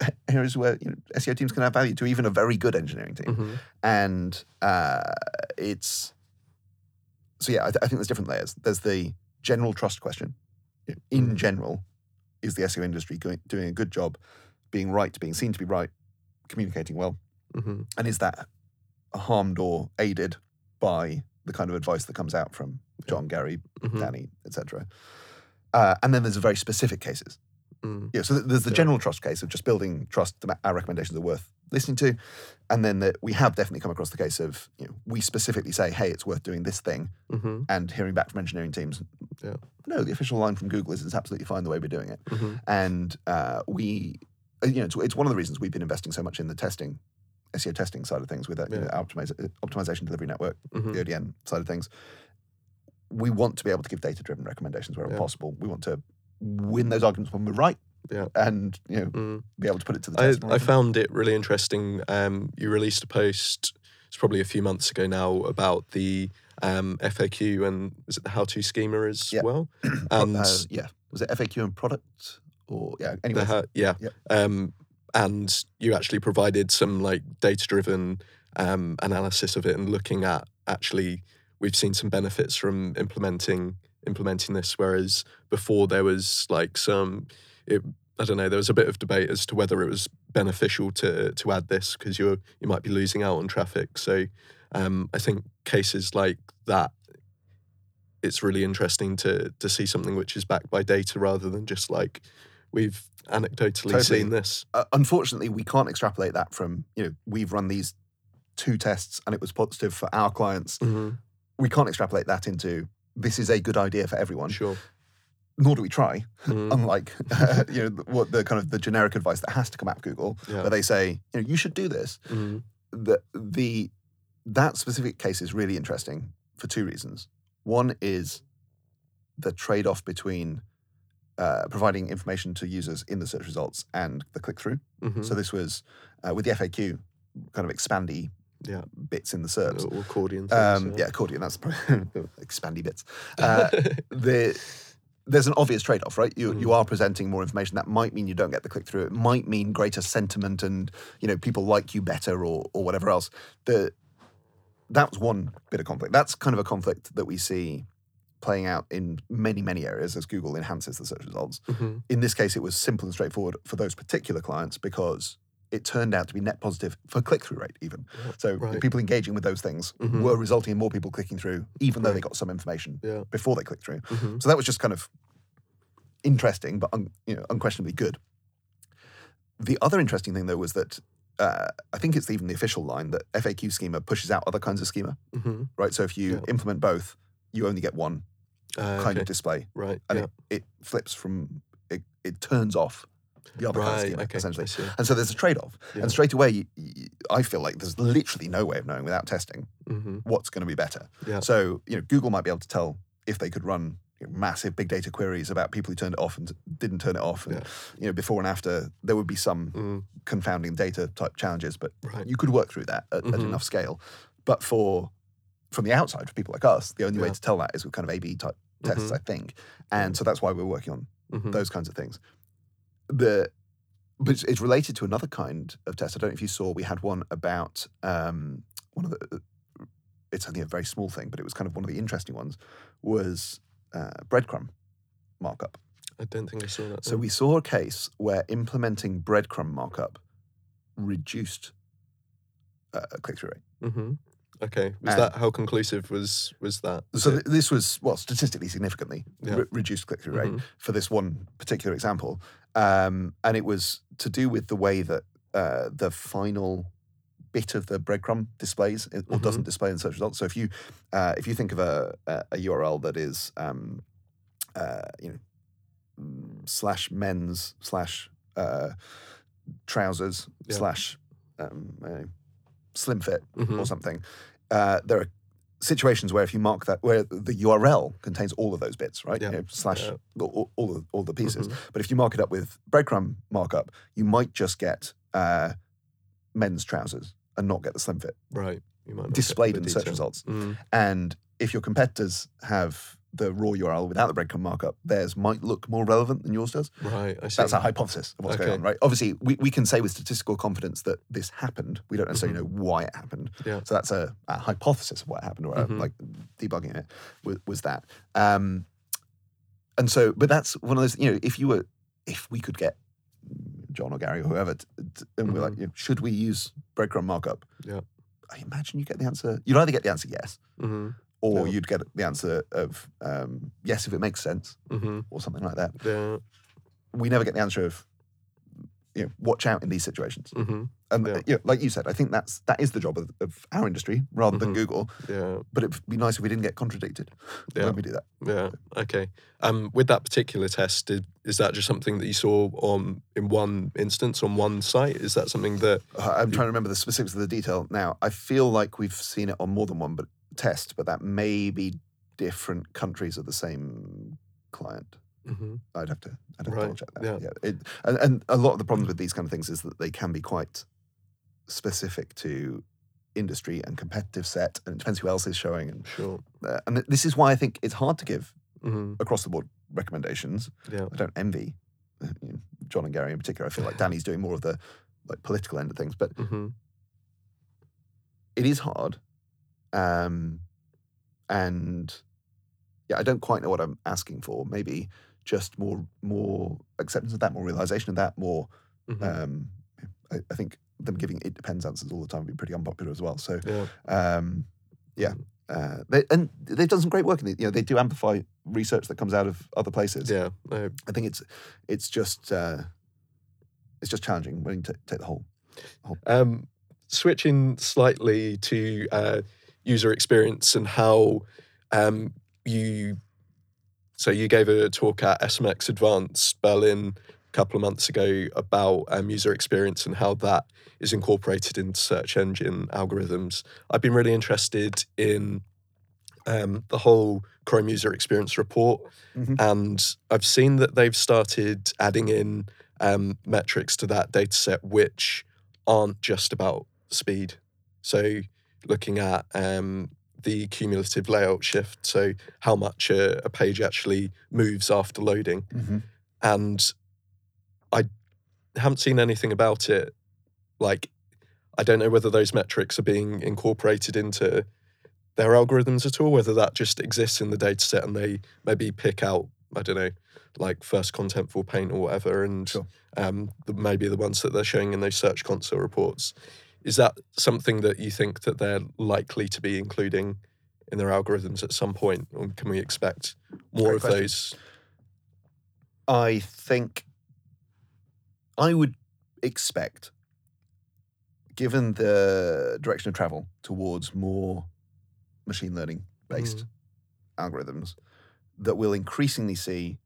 areas where you know, SEO teams can add value to even a very good engineering team mhm. and uh, it's so yeah. I, th- I think there's different layers. There's the general trust question. In Mm. general, is the SEO industry going, doing a good job, being right, being seen to be right, communicating well, hmm and is that harmed or aided by the kind of advice that comes out from John, Gary, hmm Danny, etc. Uh, and then there's a very specific cases. Mm. Yeah, so there's the Yeah. general trust case of just building trust. that Our recommendations are worth listening to, and then that we have definitely come across the case of you know we specifically say, hey, it's worth doing this thing, hmm and hearing back from engineering teams, Yeah. no, the official line from Google is it's absolutely fine the way we're doing it, hmm and uh, we, you know, it's, it's one of the reasons we've been investing so much in the testing SEO testing side of things with that you know, optimize, optimization delivery network, Mhm. the ODN side of things. We want to be able to give data driven recommendations wherever Yeah. possible. We want to win those arguments when we're right, Yeah. and you know Mm. be able to put it to the test. more I found it really interesting. Um, you released a post, it's probably a few months ago now, about the um, FAQ and is it the how to schema as Yeah. well? And uh, yeah, was it FAQ and product or yeah? Anyway, ha- yeah. Yep. Um, and you actually provided some like data driven um, analysis of it and looking at actually we've seen some benefits from implementing implementing this whereas before there was like some it I don't know there was a bit of debate as to whether it was beneficial to to add this because you you might be losing out on traffic so um, I think cases like that it's really interesting to to see something which is backed by data rather than just like we've anecdotally Totally. seen this. uh, unfortunately, we can't extrapolate that from you know we've run these two tests and it was positive for our clients. Mm-hmm. We can't extrapolate that into this is a good idea for everyone. Sure. Nor do we try. Mhm. Unlike you know what the kind of the generic advice that has to come out of Google, Yeah. where they say you know you should do this. Mhm. The the that specific case is really interesting for two reasons. One is the trade off between uh, providing information to users in the search results and the click through. Mhm. So this was uh, with the FAQ, kind of expandy Yeah. bits in the SERPs. Or accordion. Um, things, yeah, accordion. That's probably expandy bits. Uh, the there's an obvious trade-off, right? You you are presenting more information. That might mean you don't get the click through. It might mean greater sentiment, and you know people like you better, or or whatever else. The that was one bit of conflict. That's kind of a conflict that we see playing out in many many areas as Google enhances the search results. Mhm. In this case, it was simple and straightforward for those particular clients because it turned out to be net positive for click through rate, even. So right. people engaging with those things Mhm. were resulting in more people clicking through, even though they got some information Yeah. before they clicked through. Mhm. So that was just kind of interesting, but un, you know, unquestionably good. The other interesting thing, though, was that uh, I think it's even the official line that FAQ schema pushes out other kinds of schema, Mhm. right? So if you Yeah. implement both, you only get one Uh, kind okay. of display, Right. and yeah. it, it flips from it, it turns off the other kind of Right. schema Okay. essentially. And so there's a trade-off, Yeah. and straight away, you, you, I feel like there's literally no way of knowing without testing Mhm. what's going to be better. Yeah. So you know, Google might be able to tell if they could run you know, massive big data queries about people who turned it off and didn't turn it off, and Yeah. you know, before and after, there would be some Mm. confounding data type challenges, but Right. you could work through that at, at Mhm. enough scale. But for from the outside, for people like us, the only way to tell that is with kind of A/B type tests, Mhm. I think, and so that's why we're working on Mhm. those kinds of things. The but it's- it's related to another kind of test. I don't know if you saw. We had one about um, one of the. It's only a very small thing, but it was kind of one of the interesting ones. Was uh, breadcrumb markup. I don't think I saw that. So we saw a case where implementing breadcrumb markup reduced uh, click through rate. hmm Okay. Was And- that how conclusive was was that? So th- this was well statistically significantly Yeah. re- reduced click through rate Mhm. for this one particular example, um, and it was to do with the way that uh, the final bit of the breadcrumb displays or Mhm. doesn't display in search results. So if you uh, if you think of a, a, a URL that is um, uh, you know mm, slash men's slash uh, trousers Yeah. slash um, slim fit Mhm. or something. Uh, there are situations where if you mark that, where the URL contains all of those bits, right? Yeah. You know, slash Yeah. all, all, the, all the pieces. Mhm. But if you mark it up with breadcrumb markup, you might just get uh, men's trousers and not get the slim fit Right. You might displayed in the search results. Mm. And if your competitors have the raw URL without the breadcrumb markup, theirs might look more relevant than yours does. Right. I see. That's a hypothesis of what's going on, right? Obviously, we, we can say with statistical confidence that this happened. We don't necessarily Mhm. know why it happened. Yeah. So that's a, a hypothesis of what happened, or a- Mhm. like debugging it was, was that. Um, and so, but that's one of those, you know, if you were, if we could get John or Gary or whoever, t- t- and we're like, you know, should we use breadcrumb markup? Yeah. I imagine you get the answer. You'd either get the answer yes, hmm or you'd get the answer of um, yes if it makes sense, hmm or something like that Yeah. we never get the answer of you know, watch out in these situations. hmm And Yeah. you know, like you said, I think that's that is the job of, of our industry rather than Mhm. Google. Yeah. But it'd be nice if we didn't get contradicted Yeah. when we do that. Yeah. Okay. Um, with that particular test, did, is that just something that you saw on in one instance on one site? Is that something that? Uh, I'm trying to remember the specifics of the detail now. I feel like we've seen it on more than one but test, but that may be different countries of the same client. Mhm. I'd have to, I'd have Right, double check that. yeah. Yeah. It, and, and a lot of the problems with these kind of things is that they can be quite specific to industry and competitive set, and it depends who else is showing. And, Sure. uh, and this is why I think it's hard to give hmm across the board recommendations. Yeah. I don't envy uh, John and Gary in particular. I feel like Danny's doing more of the like political end of things, but hmm it is hard. Um, and yeah, I don't quite know what I'm asking for. Maybe just more more acceptance of that, more realization of that, more. hmm Um, I, I think them giving it depends answers all the time would be pretty unpopular as well. So yeah. um, yeah, uh, they, and they've done some great work in it. You know, they do amplify research that comes out of other places. Yeah. No, I think it's it's just uh, it's just challenging when you t- take the whole. Um, switching slightly to uh, user experience and how um, you. So you gave a talk at SMX Advanced Berlin a couple of months ago about um, user experience and how that is incorporated into search engine algorithms. I've been really interested in um, the whole Chrome user experience report, Mhm. and I've seen that they've started adding in um, metrics to that data set which aren't just about speed. So looking at um, the cumulative layout shift, so how much a, a page actually moves after loading, and I haven't seen anything about it. Like, I don't know whether those metrics are being incorporated into their algorithms at all, whether that just exists in the data set and they maybe pick out, I don't know, like first contentful paint or whatever, and Sure. um, the, maybe the ones that they're showing in those Search Console reports. Is that something that you think that they're likely to be including in their algorithms at some point, or can we expect more Great of question. those? I think I would expect, given the direction of travel towards more machine learning based algorithms, that we'll increasingly see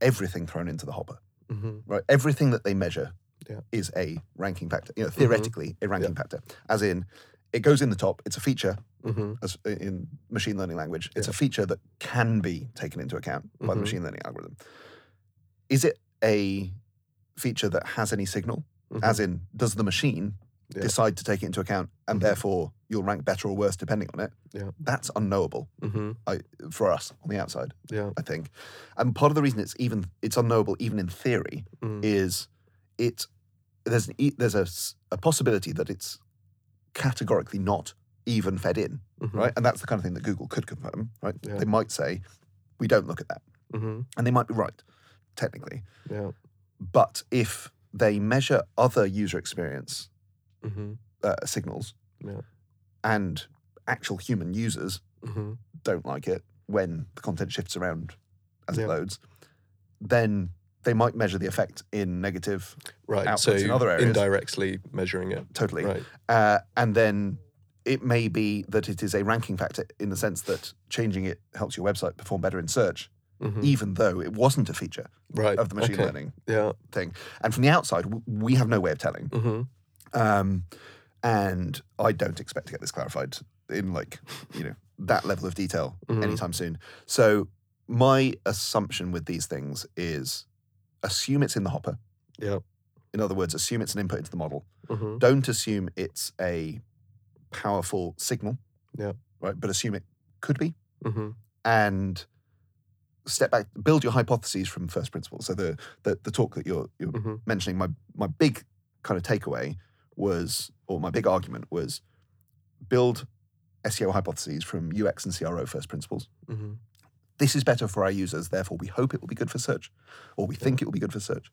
everything thrown into the hopper. hmm Right, everything that they measure Yeah. is a ranking factor. You know, theoretically, a ranking factor, as in it goes in the top. It's a feature hmm as in machine learning language. It's Yeah. a feature that can be taken into account by the Mhm. machine learning algorithm. Is it a feature that has any signal? Mm-hmm. As in, does the machine Yeah. decide to take it into account and Mhm. therefore you'll rank better or worse depending on it? Yeah. That's unknowable hmm I, for us on the outside, Yeah. I think. And part of the reason it's even it's unknowable even in theory Mm. is it there's an, e- there's a, a possibility that it's categorically not even fed in Mhm. right? And that's the kind of thing that Google could confirm, right? Yeah. They might say, we don't look at that. hmm And they might be right, technically. Yeah. But if they measure other user experience hmm uh, signals Yeah. and actual human users hmm don't like it when the content shifts around as Yeah. it loads, then they might measure the effect in negative Right. Outputs So in other areas. indirectly measuring it. totally. Right. Uh, and then it may be that it is a ranking factor in the sense that changing it helps your website perform better in search, Mhm. even though it wasn't a feature Right. of the machine okay. learning Yeah. thing. And from the outside, we have no way of telling. hmm Um, and I don't expect to get this clarified in like, you know, that level of detail Mhm. anytime soon. So my assumption with these things is assume it's in the hopper. Yeah. In other words, assume it's an input into the model. hmm Don't assume it's a powerful signal. Yeah. Right. But assume it could be. hmm And step back, build your hypotheses from first principles. So the the, the talk that you're you're hmm mentioning, my my big kind of takeaway was, or my big argument was, build SEO hypotheses from UX and CRO first principles. This is better for our users, therefore we hope it will be good for search, or we think it will be good for search,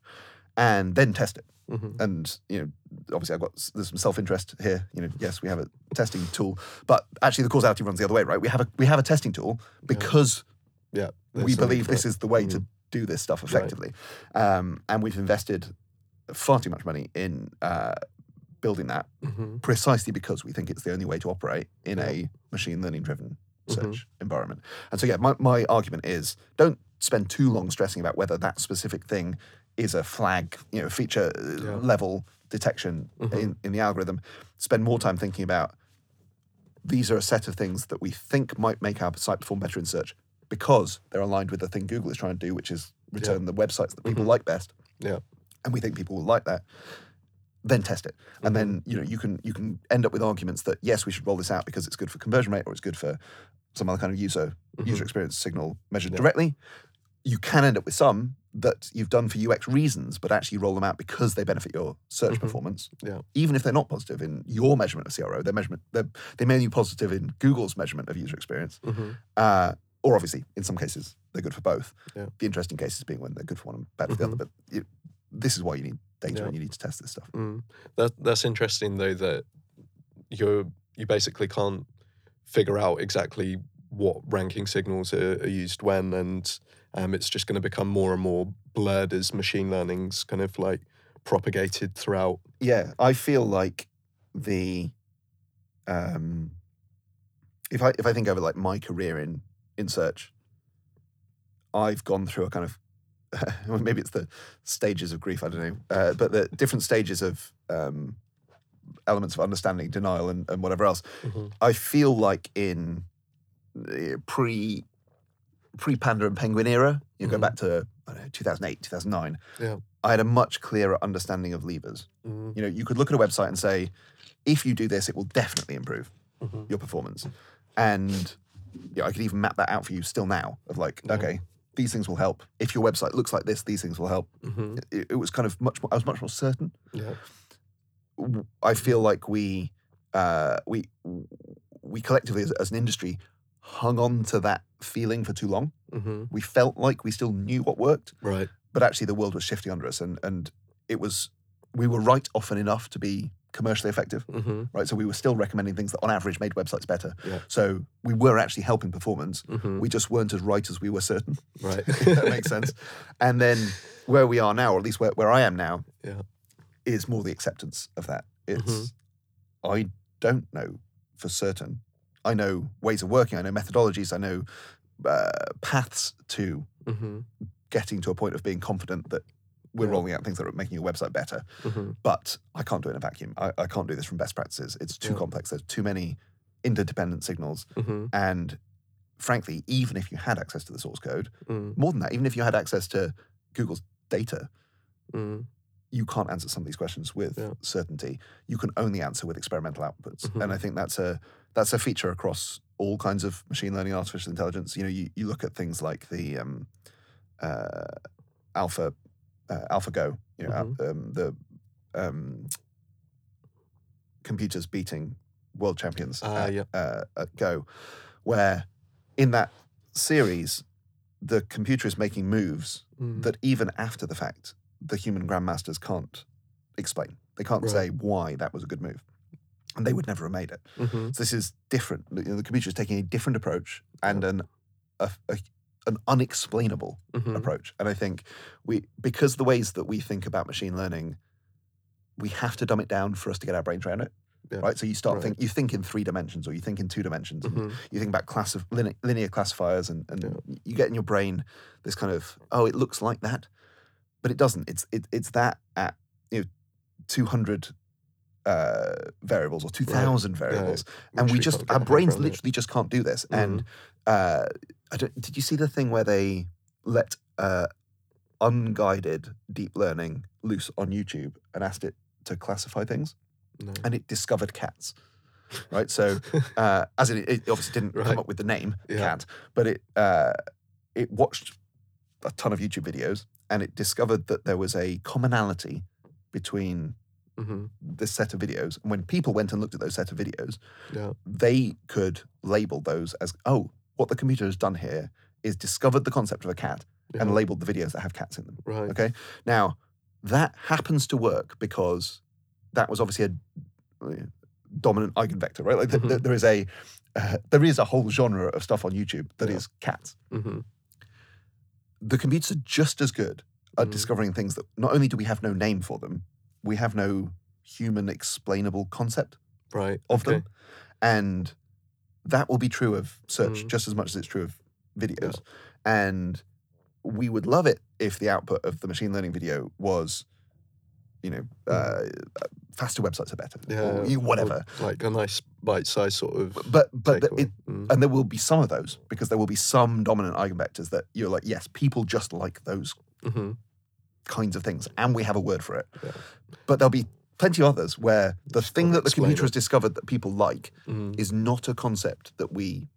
and then test it. hmm And you know, obviously, I've got there's some self interest here. You know, yes, we have a testing tool, but actually, the causality runs the other way, right? We have a we have a testing tool because Yeah. we believe this is the way to Mm. do this stuff Right. effectively, um, and we've invested far too much money in uh, building that hmm precisely because we think it's the only way to operate in Yeah. a machine learning driven search Mhm. environment. And so, yeah, my, my argument is don't spend too long stressing about whether that specific thing is a flag, you know, feature uh, Yeah. level detection Mhm. in, in the algorithm. Spend more time thinking about these are a set of things that we think might make our site perform better in search because they're aligned with the thing Google is trying to do, which is return the websites that people Mhm. like best Yeah. and we think people will like that then test it and then you know you can you can end up with arguments that yes we should roll this out because it's good for conversion rate or it's good for some other kind of user user experience signal measured Yeah. directly you can end up with some that you've done for UX reasons, but actually roll them out because they benefit your search Mhm. performance. Yeah. Even if they're not positive in your measurement of CRO, their measurement they're, they may be positive in Google's measurement of user experience. hmm Uh, or obviously, in some cases, they're good for both. Yeah. The interesting cases being when they're good for one and bad for the other. But you, this is why you need data Yeah. and you need to test this stuff. Mm. That that's interesting though that you're you basically can't figure out exactly what ranking signals are, are used when, and um, it's just going to become more and more blurred as machine learning's kind of like propagated throughout. Yeah, I feel like the um, if I if I think over like my career in in search, I've gone through a kind of maybe it's the stages of grief. I don't know, uh, but the different stages of um, elements of understanding, denial, and, and whatever else. I feel like in pre pre Panda and Penguin era, you go Mhm. back to I don't know, 2008, 2009. Yeah. I had a much clearer understanding of levers. Mm, You know, you could look at a website and say, if you do this, it will definitely improve Mhm. your performance. And yeah, I could even map that out for you still now of like, okay, these things will help. If your website looks like this, these things will help. mhm, It, it was kind of much more, I was much more certain. Yeah. I feel like we, uh, we, we collectively as, as an industry hung on to that feeling for too long. hmm We felt like we still knew what worked, Right. but actually the world was shifting under us and, and it was, we were right often enough to be commercially effective. hmm right? So we were still recommending things that on average made websites better. Yeah. So we were actually helping performance. hmm We just weren't as right as we were certain. Right. that makes sense. And then where we are now, or at least where, where I am now, Yeah. Is more the acceptance of that. It's Mm-hmm. I don't know for certain. I know ways of working. I know methodologies. I know uh, paths to hmm getting to a point of being confident that we're Yeah. rolling out things that are making your website better. hmm But I can't do it in a vacuum. I, I can't do this from best practices. It's too Yeah. complex. There's too many interdependent signals. hmm And frankly, even if you had access to the source code, mm more than that, even if you had access to Google's data, mm you can't answer some of these questions with Yeah. certainty. You can only answer with experimental outputs. Mhm. And I think that's a that's a feature across all kinds of machine learning, artificial intelligence. You know, you, you look at things like the um, uh, Alpha uh, AlphaGo, you know, Mm-hmm. um, the um, computers beating world champions Ah, at, yeah. uh, at Go, where in that series, the computer is making moves mm. that even after the fact, the human grandmasters can't explain. They can't Right. say why that was a good move. And they would never have made it. Mhm. So this is different. You know, the computer is taking a different approach and an a, a, an unexplainable Mhm. approach. And I think we because the ways that we think about machine learning, we have to dumb it down for us to get our brains around it. Yeah. Right. So you start Right. think you think in three dimensions or you think in two dimensions. and Mhm. You think about class of linear, linear classifiers and, and Yeah. you get in your brain this kind of oh it looks like that, but it doesn't. It's it, it's that at you know two hundred uh, variables or two thousand variables, and we just our brains literally just can't do this. And uh, I don't, did you see the thing where they let uh, unguided deep learning loose on YouTube and asked it to classify things, No. and it discovered cats. Right, so uh, as in, it, it obviously didn't come up with the name Yeah. cat, but it uh, it watched a ton of YouTube videos and it discovered that there was a commonality between hmm this set of videos. And when people went and looked at those set of videos, Yeah. they could label those as, oh, what the computer has done here is discovered the concept of a cat and labeled the videos that have cats in them. Right. Okay. Now, that happens to work because that was obviously a uh, dominant eigenvector, right? Like th- th- Mhm. there is a uh, there is a whole genre of stuff on YouTube that is Yeah. cats. hmm The computers are just as good at Mm. discovering things that not only do we have no name for them, we have no human explainable concept Right. of okay. them. And that will be true of search Mm. just as much as it's true of videos. And we would love it if the output of the machine learning video was, you know, uh, faster websites are better. Yeah. you- whatever. Like a nice bite-sized sort of. But but it, Mm. and there will be some of those because there will be some dominant eigenvectors that you're like, yes, people just like those Mhm. kinds of things, and we have a word for it. Yeah. But there'll be plenty of others where the Just thing that the computer has discovered that people like Mm. is not a concept that we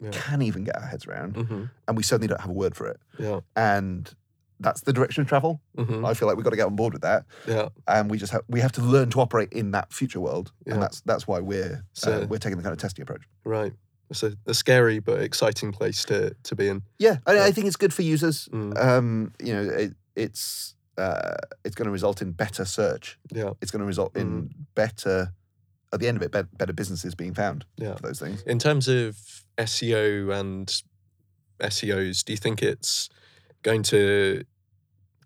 Yeah. can even get our heads around, Mhm. and we certainly don't have a word for it. Yeah. And that's the direction of travel. Mhm. I feel like we've got to get on board with that, Yeah. and we just have we have to learn to operate in that future world, Yeah. and that's that's why we're uh, we're taking the kind of testing approach. Right. It's a, a scary but exciting place to to be in. Yeah, I, Yeah. I think it's good for users. Mm. Um, you know, it, it's uh, it's going to result in better search. Yeah. It's going to result in better, at the end of it, bet better businesses being found Yeah. for those things. In terms of SEO and SEOs, do you think it's going to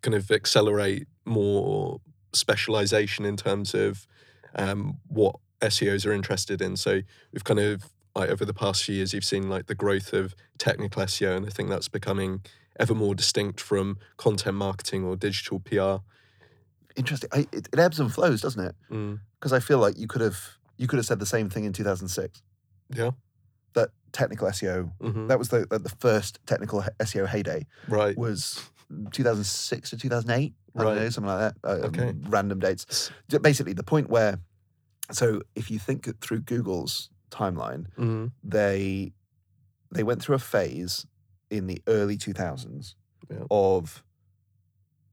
kind of accelerate more specialization in terms of um, what SEOs are interested in? So we've kind of like over the past few years, you've seen like the growth of technical SEO, and I think that's becoming ever more distinct from content marketing or digital PR. Interesting. I, it, it ebbs and flows, doesn't it? Mm, Because I feel like you could have you could have said the same thing in 2006. Yeah. Technical SEO hmm that was the the first technical SEO heyday Right. was 2006 to 2008. I don't know, Right. something like that. Uh, Okay. Random dates. Basically, the point where, so if you think through Google's timeline, Mm, they they went through a phase in the early 2000s Yeah. of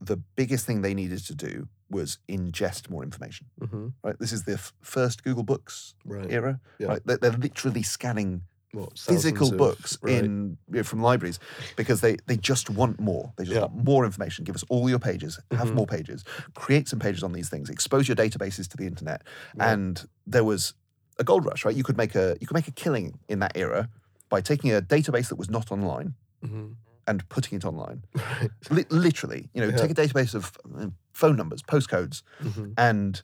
the biggest thing they needed to do was ingest more information. hmm Right, this is the f- first Google Books Right. era. Yeah. Right, they're, they're literally scanning What, physical of- books right. in you know, from libraries because they they just want more. They just Yeah. want more information. Give us all your pages. Have Mhm. more pages. Create some pages on these things. Expose your databases to the internet. Yeah. And there was a gold rush, right? You could make a you could make a killing in that era by taking a database that was not online Mhm. and putting it online. Right. Li- literally, you know, Yeah. take a database of uh, phone numbers, postcodes, Mhm. and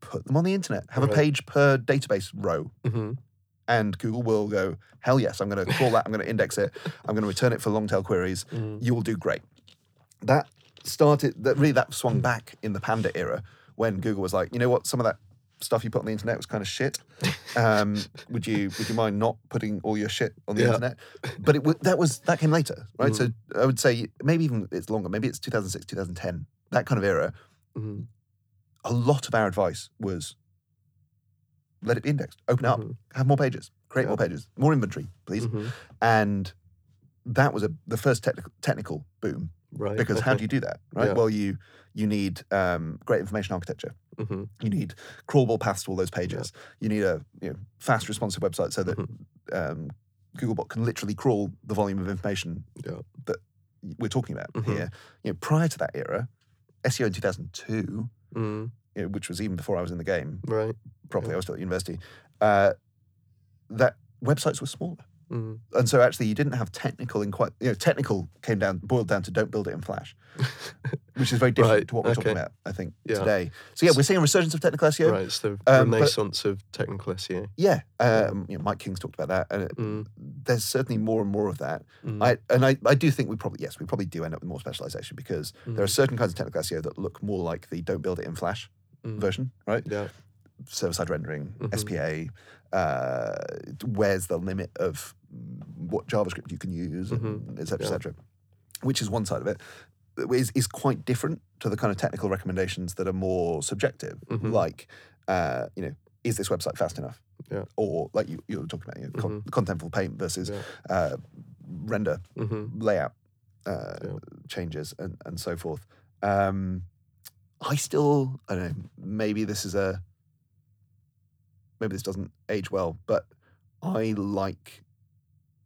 put them on the internet. Have a page per database row Mhm. And Google will go, hell yes, I'm going to crawl that, I'm going to index it, I'm going to return it for long tail queries. Mhm. You will do great. That started, that really that swung back in the Panda era when Google was like, you know what, some of that stuff you put on the internet was kind of shit. Um, would you would you mind not putting all your shit on the Yeah. internet? But it wa- that was that came later, right? Mm. So I would say maybe even it's longer. Maybe it's 2006, 2010, that kind of era. Mhm. A lot of our advice was let it be indexed, open it up, have more pages, create Yeah. more pages, more inventory, please. Mhm. And that was a the first technical technical boom Right. because how do you do that, right? Yeah. Well, you you need um, great information architecture. hmm You need crawlable paths to all those pages. You need a you know, fast, responsive website so that Mhm. um, Googlebot can literally crawl the volume of information Yeah. that we're talking about Mhm. here. You know, prior to that era, SEO in 2002, Mm, you know, which was even before I was in the game right. properly, Yeah. I was still at university. Uh, that websites were smaller. Mm. and so actually you didn't have technical in quite you know technical came down boiled down to don't build it in flash which is very different Right, to what we're talking about i think Yeah. today so yeah we're seeing a resurgence of technical seo Right. It's the Um, but- renaissance of technical SEO. yeah um, you know, mike king's talked about that and it- Mm, there's certainly more and more of that mm, I, and I, I do think we probably yes we probably do end up with more specialization because there are mm, certain kinds of technical seo that look more like the don't build it in flash mm. version right Yeah. server-side rendering, Mhm. SPA. Uh, where's the limit of what JavaScript you can use, Mhm. et cetera, et cetera. Which is one side of it. Is is quite different to the kind of technical recommendations that are more subjective, Mhm. like uh, you know, is this website fast enough? Yeah. Or like you you were talking about, you know, con- Mhm. contentful paint versus Yeah. uh, render hmm layout uh, Yeah. changes and, and so forth. Um, I still, I don't know, maybe this is a, maybe this doesn't age well, but I like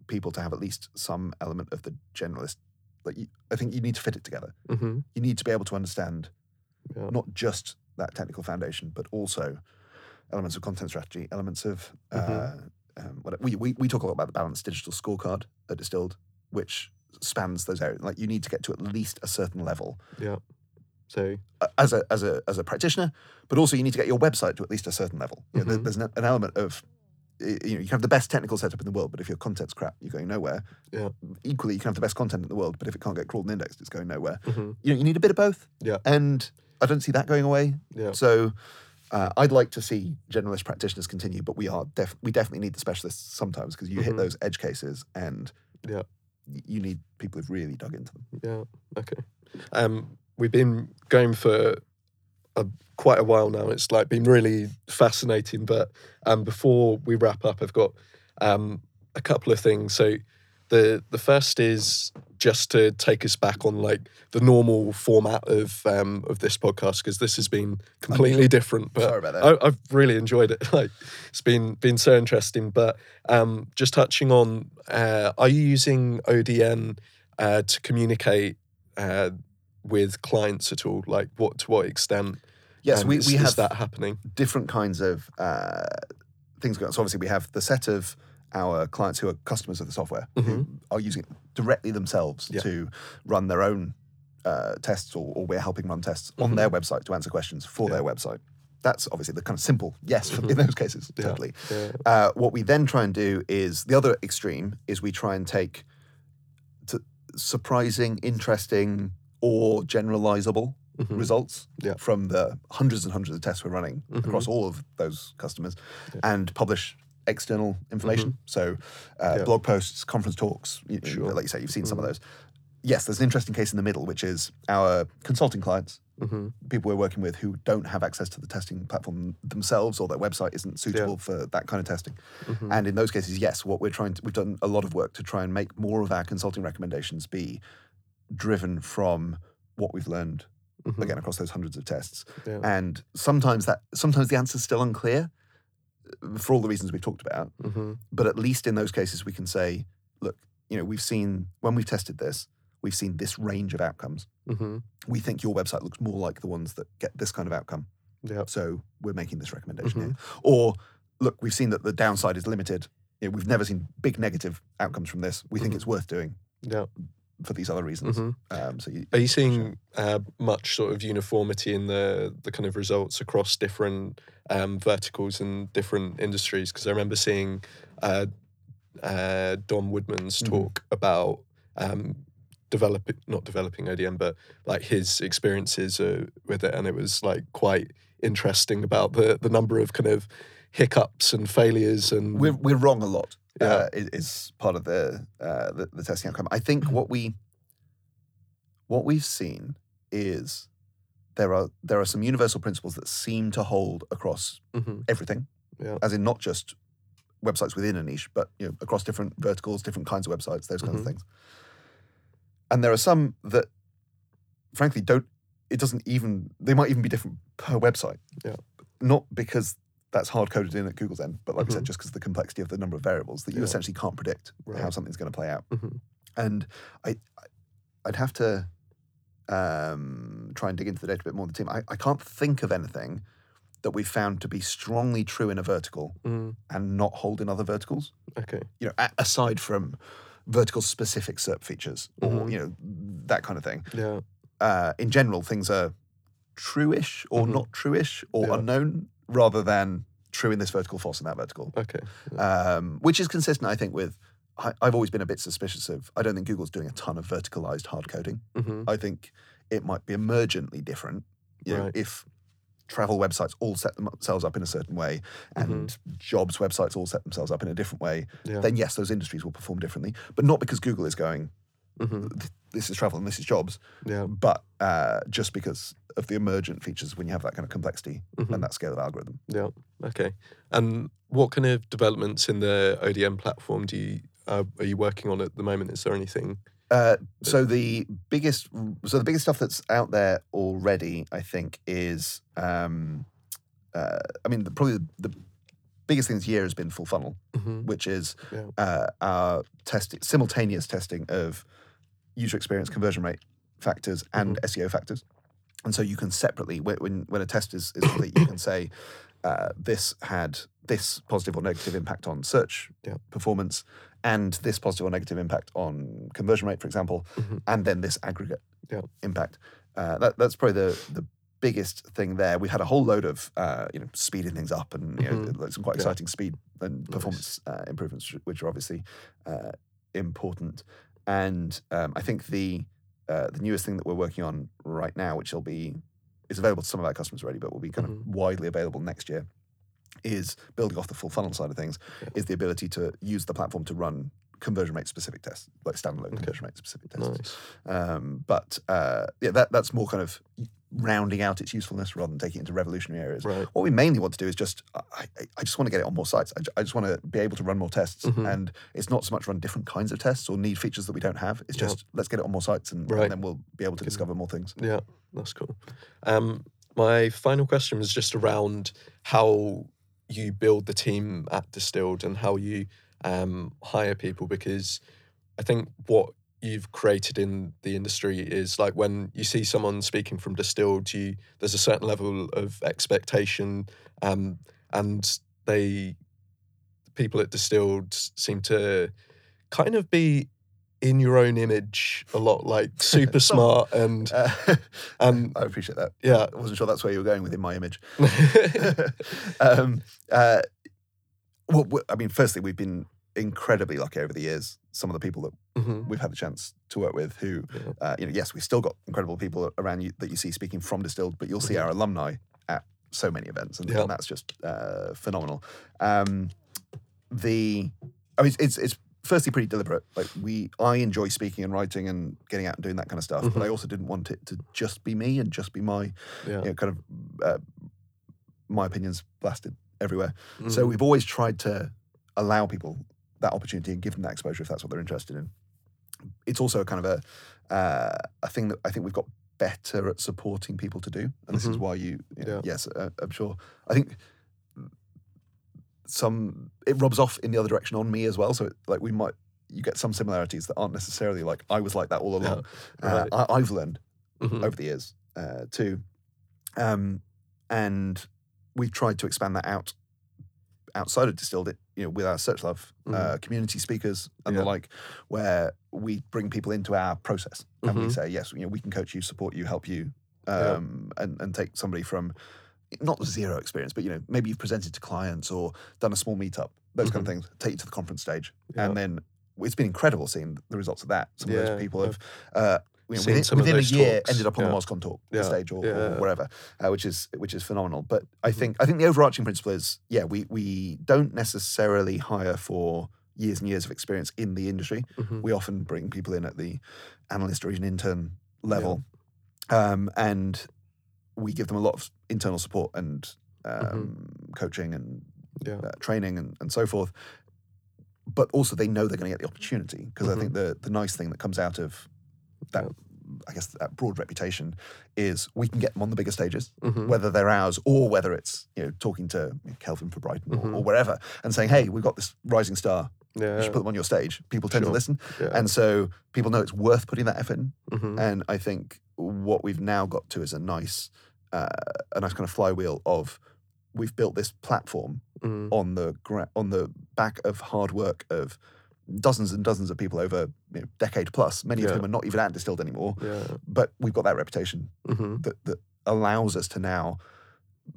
people to have at least some element of the generalist. Like, you, I think you need to fit it together. hmm You need to be able to understand Yeah. not just that technical foundation, but also elements of content strategy, elements of uh, Mhm. um, what we, we we talk a lot about the balanced digital scorecard at Distilled, which spans those areas. Like you need to get to at least a certain level Yeah. So as a as a as a practitioner, but also you need to get your website to at least a certain level. You know, Mhm. there's an an element of you know you can have the best technical setup in the world, but if your content's crap, you're going nowhere. Yeah. Equally, you can have the best content in the world, but if it can't get crawled and indexed, it's going nowhere. mhm, You know, you need a bit of both. Yeah. And I don't see that going away. yeah. So uh, I'd like to see generalist practitioners continue, but we are def- we definitely need the specialists sometimes because you hit Mhm. those edge cases and Yeah. you need people who've really dug into them. Yeah. Okay. Um, we've been going for a, quite a while now. It's like been really fascinating. But um, before we wrap up, I've got um, a couple of things. So the the first is just to take us back on like the normal format of um, of this podcast because this has been completely different. But Sorry about that. I, I've really enjoyed it. Like it's been been so interesting. But um, just touching on, uh, are you using ODN uh, to communicate uh, with clients at all? Like what to what extent? Yes, um, we, we is have that happening. different kinds of uh, things going on. So obviously we have the set of our clients who are customers of the software who are using it directly themselves Mm-hmm. Yeah. to run their own uh, tests or, or we're helping run tests on Mhm. their website to answer questions for Yeah. their website. That's obviously the kind of simple yes in those cases, Yeah. totally. Uh, what we then try and do is the other extreme is we try and take to surprising, interesting, or generalizable Mhm. results Yeah. from the hundreds and hundreds of tests we're running Mhm. across all of those customers Yeah. and publish external information. So, uh, Yeah. blog posts, conference talks, you, Sure. like you say, you've seen some of Mhm. those. Yes, there's an interesting case in the middle, which is our consulting clients, Mhm. people we're working with who don't have access to the testing platform themselves or their website isn't suitable for that kind of testing. Mhm. And in those cases, yes, what we're trying to, we've done a lot of work to try and make more of our consulting recommendations be driven from what we've learned Mhm. again across those hundreds of tests. Yeah. And sometimes that sometimes the answer's still unclear uh, for all the reasons we've talked about. Mhm. But at least in those cases, we can say, look, you know, we've seen when we've tested this, we've seen this range of outcomes. Mhm. We think your website looks more like the ones that get this kind of outcome. Yeah. So we're making this recommendation Mm-hmm. here. Or look, we've seen that the downside is limited. You know, we've never seen big negative outcomes from this. We think Mhm. it's worth doing Yeah. For these other reasons. Mhm. Um, so you, Are you seeing uh, much sort of uniformity in the the kind of results across different um, verticals and different industries? Because I remember seeing uh, uh, Dom Woodman's Mhm. talk about um, developing, not developing ODN, but like his experiences uh, with it, and it was like quite interesting about the the number of kind of hiccups and failures and we're we're wrong a lot. Yeah. Uh, is, is part of the, uh, the the testing outcome. I think Mm-hmm. what we what we've seen is there are there are some universal principles that seem to hold across Mhm. everything, Yeah. as in not just websites within a niche, but you know across different verticals, different kinds of websites, those kinds Mhm. of things. And there are some that, frankly, don't. It doesn't even. They might even be different per website. Yeah. Not because that's hard coded in at Google's end, but like I Mhm. said, just because of the complexity of the number of variables that you Yeah. essentially can't predict how something's going to play out. Mhm. And I, I'd have to um, try and dig into the data a bit more. The team. I, I can't think of anything that we found to be strongly true in a vertical Mm, and not hold in other verticals. okay. You know, a- aside from vertical specific SERP features or Mhm. you know that kind of thing. Yeah. Uh, in general, things are true-ish or Mhm. not true-ish or Yeah. unknown rather than true in this vertical, false in that vertical. Okay. um, which is consistent, I think, with. I, I've always been a bit suspicious of. I don't think Google's doing a ton of verticalized hard coding. hmm I think it might be emergently different. You know, Right. if travel websites all set themselves up in a certain way and jobs websites all set themselves up in a different way, Yeah. then yes, those industries will perform differently. But not because Google is going, hmm "Th- this is travel and this is jobs, Yeah. but uh, just because of the emergent features when you have that kind of complexity Mhm. and that scale of algorithm. Yeah. Okay. And what kind of developments in the ODN platform do you uh, are you working on at the moment? Is there anything? Uh, so the biggest, so the biggest stuff that's out there already, I think, is, um, uh, I mean, the, probably the, the biggest thing this year has been full funnel, Mhm. which is Yeah. uh, our test, simultaneous testing of user experience, conversion rate factors, and SEO factors. and so you can separately when when, a test is, is complete, you can say uh, this had this positive or negative impact on search Yeah. performance, and this positive or negative impact on conversion rate, for example, Mhm. and then this aggregate Yeah. impact. Uh, that, that's probably the the biggest thing there. We had a whole load of uh, you know speeding things up and you know, Mhm. like some quite Yeah. exciting speed and Nice. performance uh, improvements, which are obviously uh, important. And um, I think the uh, the newest thing that we're working on right now, which will be is available to some of our customers already, but will be kind Mhm. of widely available next year, is building off the full funnel side of things. Yeah. Is the ability to use the platform to run conversion rate specific tests, like standalone Okay. conversion rate specific tests. Nice. Um, but uh, yeah, that that's more kind of rounding out its usefulness rather than taking it into revolutionary areas. Right. What we mainly want to do is just, I, I- just want to get it on more sites. I, I just want to be able to run more tests. Mhm. And it's not so much run different kinds of tests or need features that we don't have. It's just, let's get it on more sites and, Right. and then we'll be able to discover more things. Yeah, that's cool. Um, my final question was just around how you build the team at Distilled and how you um, hire people because I think what you've created in the industry is like when you see someone speaking from Distilled, you there's a certain level of expectation, um, and they people at Distilled seem to kind of be in your own image a lot, like super smart and Uh, and I appreciate that. yeah. I wasn't sure that's where you were going within my image. um, uh, well, I mean, firstly, we've been incredibly lucky over the years. Some of the people that Mhm. we've had the chance to work with, who, Yeah. uh, you know, yes, we've still got incredible people around you that you see speaking from Distilled, but you'll see Mhm. our alumni at so many events, and, Yeah. and that's just uh, phenomenal. Um, the, I mean, it's it's firstly pretty deliberate. Like we, I enjoy speaking and writing and getting out and doing that kind of stuff, but I also didn't want it to just be me and just be my you know, kind of uh, my opinions blasted everywhere. So Mhm. we've always tried to allow people that opportunity and give them that exposure if that's what they're interested in. It's also kind of a uh, a thing that I think we've got better at supporting people to do, and this is Mhm. why you, you know, Yeah. yes, uh, I'm sure. I think some it rubs off in the other direction on me as well. So it, like we might you get some similarities that aren't necessarily like I was like that all along. right. Uh, I, I've learned Mhm. over the years uh, too. Um, and we've tried to expand that out outside of distilled it, you know, with our search love uh, community speakers and the Mm-hmm. Like, where we bring people into our process and we Mhm. say, yes, you know, we can coach you, support you, help you, Yeah. um, and and take somebody from not zero experience, but you know, maybe you've presented to clients or done a small meetup, those kind of things, take you to the conference stage, Mm-hmm. Yeah. and then it's been incredible seeing the results of that. Some of Yeah, those people have. Uh, you know, within, within a year, talks, ended up on yeah. the MozCon talk Yeah, stage or, or wherever, uh, which is which is phenomenal. But I Mhm. think I think the overarching principle is, yeah, we we don't necessarily hire for years and years of experience in the industry. Mhm. We often bring people in at the analyst or even intern level, um, and we give them a lot of internal support and um, coaching and uh, training and, and so forth. But also, they know they're going to get the opportunity because I think the the nice thing that comes out of that, I guess, that broad reputation is we can get them on the bigger stages, Mhm. whether they're ours or whether it's you know talking to Kelvin for Brighton or, or Mhm. wherever and saying, hey, we've got this rising star, you should put them on your stage. People tend Sure. to listen, yeah. and so people know it's worth putting that effort in. Mhm. And I think what we've now got to is a nice, uh, a nice kind of flywheel of we've built this platform Mhm. on the gra- on the back of hard work of dozens and dozens of people over you know, decade plus. Many of Yeah. whom are not even at distilled anymore, Yeah. but we've got that reputation Mhm. that that allows us to now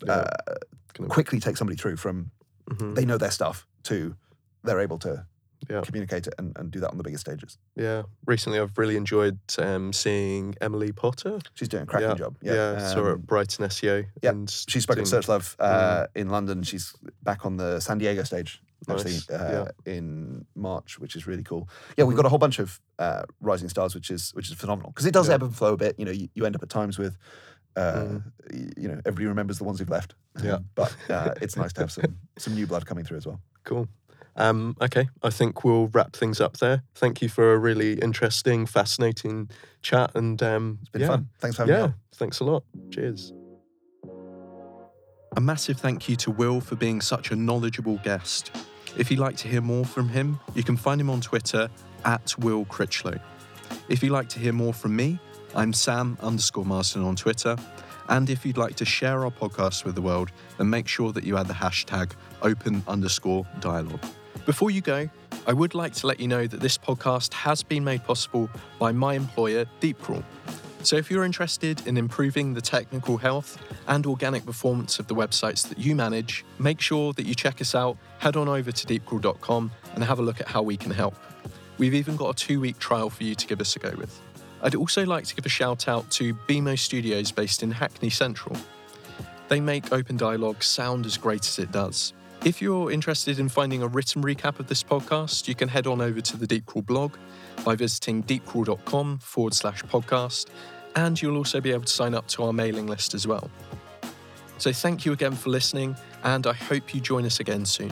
Yeah. uh, quickly take somebody through from Mhm. they know their stuff to they're able to Yeah. communicate it and, and do that on the biggest stages. Yeah. Recently, I've really enjoyed um, seeing Emily Potter. She's doing a cracking yeah. job. Yeah. saw her um, at Brighton SEO. yeah, And She spoke at doing- Search Love uh, in London. She's back on the San Diego stage actually Nice, uh, in March, which is really cool. Yeah, we've got a whole bunch of uh, rising stars, which is which is phenomenal because it does Yeah. ebb and flow a bit. You know, you, you end up at times with. Uh, Mm. You know, everybody remembers the ones who've left. Yeah. but uh, it's nice to have some some new blood coming through as well. Cool. Um, okay, I think we'll wrap things up there. Thank you for a really interesting, fascinating chat, and um, It's been yeah, fun. Thanks for having me Yeah, thanks a lot. Cheers. A massive thank you to Will for being such a knowledgeable guest. If you'd like to hear more from him, you can find him on Twitter at Will Critchlow. If you'd like to hear more from me, I'm Sam underscore Marston on Twitter. And if you'd like to share our podcast with the world, then make sure that you add the hashtag open underscore dialogue. Before you go, I would like to let you know that this podcast has been made possible by my employer, Deepcrawl. So if you're interested in improving the technical health and organic performance of the websites that you manage, make sure that you check us out, head on over to deepcrawl.com and have a look at how we can help. We've even got a two week trial for you to give us a go with. I'd also like to give a shout out to BMO Studios based in Hackney Central. They make Open Dialogue sound as great as it does. If you're interested in finding a written recap of this podcast, you can head on over to the Deepcrawl blog by visiting deepcrawl.com forward slash podcast, and you'll also be able to sign up to our mailing list as well. So thank you again for listening, and I hope you join us again soon.